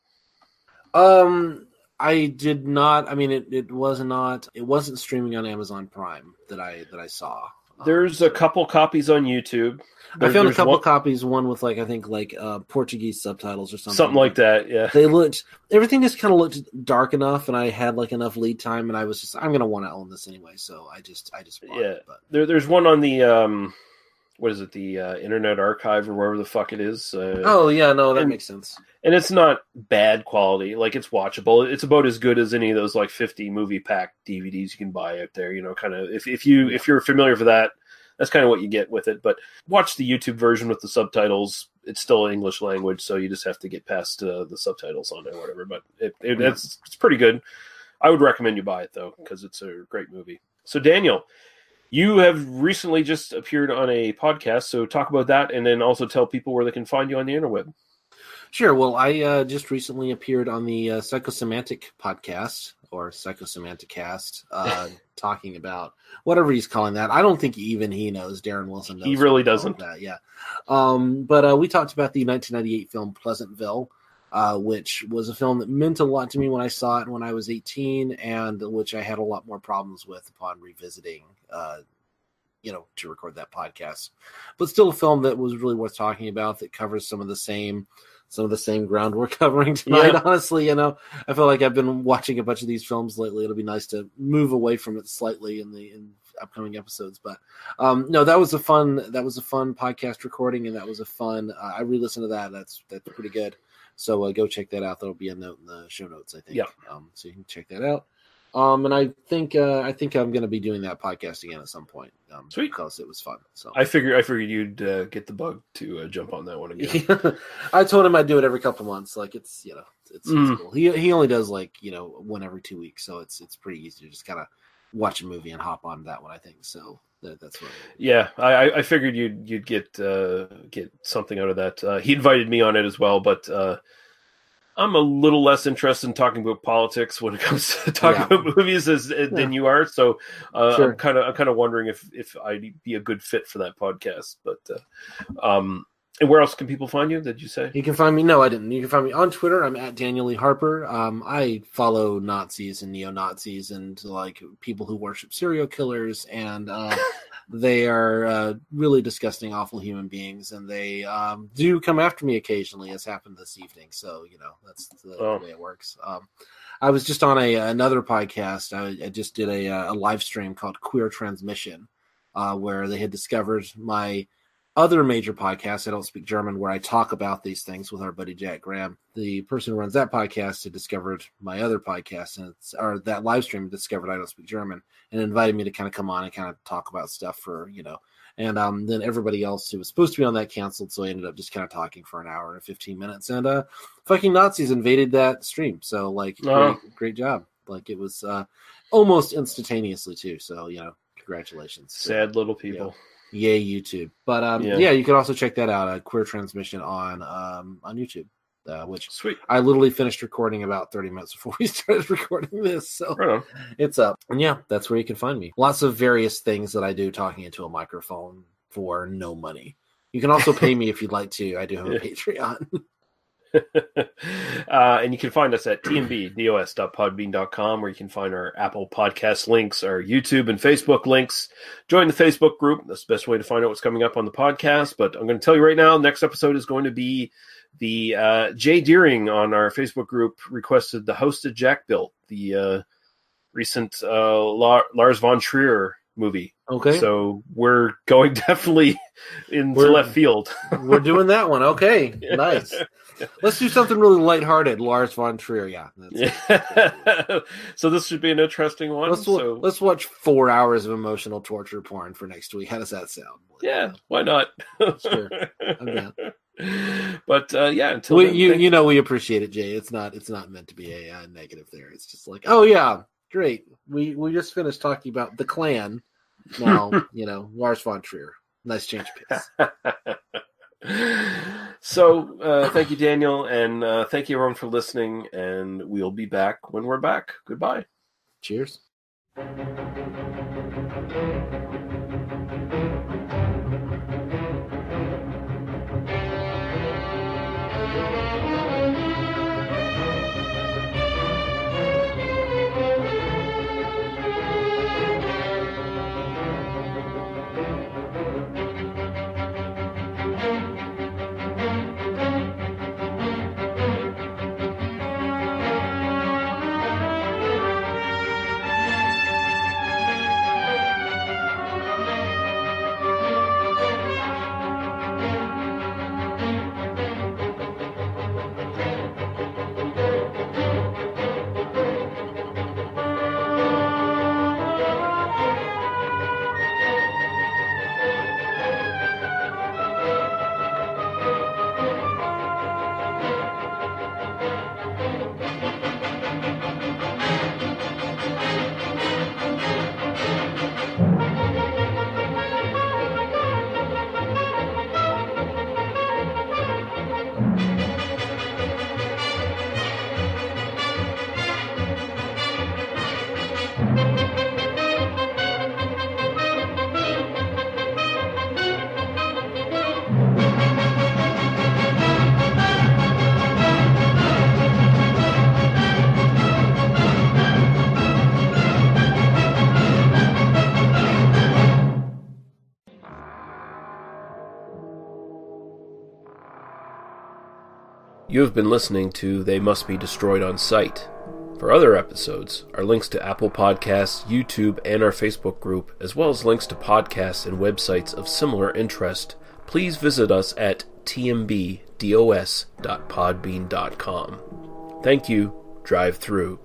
Um, I did not. I mean, it, it was not. It wasn't streaming on Amazon Prime that I that I saw. There's a couple copies on YouTube. I found a couple one- copies. One with like I think like uh, Portuguese subtitles or something. something like that. Yeah. They looked everything just kind of looked dark enough, and I had like enough lead time, and I was just I'm gonna want to own this anyway, so I just I just bought yeah. it. But There, there's one on the um, what is it? The uh, Internet Archive or wherever the fuck it is. Uh, oh yeah, no, that and- makes sense. and it's not bad quality. Like it's watchable. It's about as good as any of those like 50 movie pack DVDs you can buy out there. You know, kind of if if you if you're familiar with that, that's kind of what you get with it. But watch the YouTube version with the subtitles. It's still English language, so you just have to get past uh, the subtitles on it or whatever. But it, it, it's it's pretty good. I would recommend you buy it though because it's a great movie. So Daniel. You have recently just appeared on a podcast, so talk about that, and then also tell people where they can find you on the interweb. Sure. Well, I uh, just recently appeared on the uh, Psychosemantic podcast or Psychosemantic cast, uh, talking about whatever he's calling that. I don't think even he knows. Darren Wilson knows. He really what to call doesn't. That, yeah. Um, but uh, we talked about the 1998 film Pleasantville, uh, which was a film that meant a lot to me when I saw it when I was 18, and which I had a lot more problems with upon revisiting. Uh, you know, to record that podcast, but still a film that was really worth talking about. That covers some of the same, some of the same ground we're covering tonight. Yeah. Honestly, you know, I feel like I've been watching a bunch of these films lately. It'll be nice to move away from it slightly in the in upcoming episodes. But um, no, that was a fun that was a fun podcast recording, and that was a fun. Uh, I re-listened to that. That's that's pretty good. So uh, go check that out. There'll be a note in the show notes, I think. Yeah. Um, so you can check that out. Um, and I think uh, I think I'm going to be doing that podcast again at some point. Um, Sweet, because it was fun. So I figure I figured you'd uh, get the bug to uh, jump on that one again. I told him I'd do it every couple months. Like it's you know it's, Mm. it's cool. He he only does like you know one every two weeks, so it's it's pretty easy to just kind of watch a movie and hop on that one. I think so. That, that's what. Yeah, I, I- figured you'd you'd get uh, get something out of that. Uh, he invited me on it as well, but uh, I'm a little less interested in talking about politics when it comes to talking Yeah. about movies as, than you are. So uh, Sure. I'm kind of I'm kind of wondering if if I'd be a good fit for that podcast. But uh, um, and where else can people find you? Did you say? You can find me. No, I didn't. You can find me on Twitter. I'm at Daniel Lee Harper. Um, I follow Nazis and neo Nazis and like people who worship serial killers, and uh, they are uh, really disgusting, awful human beings, and they um, do come after me occasionally, as happened this evening. So you know that's the, Oh. way it works. Um, I was just on a another podcast. I, I just did a, uh, a live stream called Queer Transmission, uh, where they had discovered my other major podcast, I Don't Speak German, where I talk about these things with our buddy Jack Graham. The person who runs that podcast had discovered my other podcast, and it's or that live stream discovered I Don't Speak German, and invited me to kind of come on and kind of talk about stuff for you know. And um, then everybody else who was supposed to be on that canceled, so I ended up just kind of talking for an hour and fifteen minutes. And uh, fucking Nazis invaded that stream, so like Oh. great, great job. Like it was uh, almost instantaneously too. So you know, congratulations. to- Sad little people. Yay, YouTube. But um, Yeah. yeah. you can also check that out. A Queer Transmission on um, on YouTube. Uh, which Sweet. I literally finished recording about 30 minutes before we started recording this. So Right it's up. And yeah, that's where you can find me. Lots of various things that I do talking into a microphone for no money. You can also pay me if you'd like to. I do have a Yeah. Patreon. uh, and you can find us at tmbdos.podbean.com, where you can find our Apple Podcast links, our YouTube and Facebook links. Join the Facebook group. That's the best way to find out what's coming up on the podcast. But I'm going to tell you right now, next episode is going to be the uh, Jay Deering on our Facebook group requested the House That Jack Built, the uh, recent uh, La- Lars von Trier movie. Okay. So we're going definitely into We're- left field. We're doing that one. Okay, nice. Let's do something really lighthearted. Lars von Trier. Yeah. that's- so this should be an interesting one. Let's so let's watch four hours of emotional torture porn for next week. How does that sound? yeah, why not? Sure. I'm down. But uh, yeah, until We, then, you thank- you know we appreciate it, Jay. It's not it's not meant to be a uh, negative there. It's just like, oh yeah, great. We we just finished talking about the Klan. Now you know Lars von Trier. Nice change of pace. so uh, thank you, Daniel, and uh, thank you everyone for listening. And we'll be back when we're back. Goodbye. Cheers. You have been listening to They Must Be Destroyed on Sight. For other episodes, our links to Apple Podcasts, YouTube, and our Facebook group, as well as links to podcasts and websites of similar interest, please visit us at tmbdos.podbean.com. Thank you. Drive through.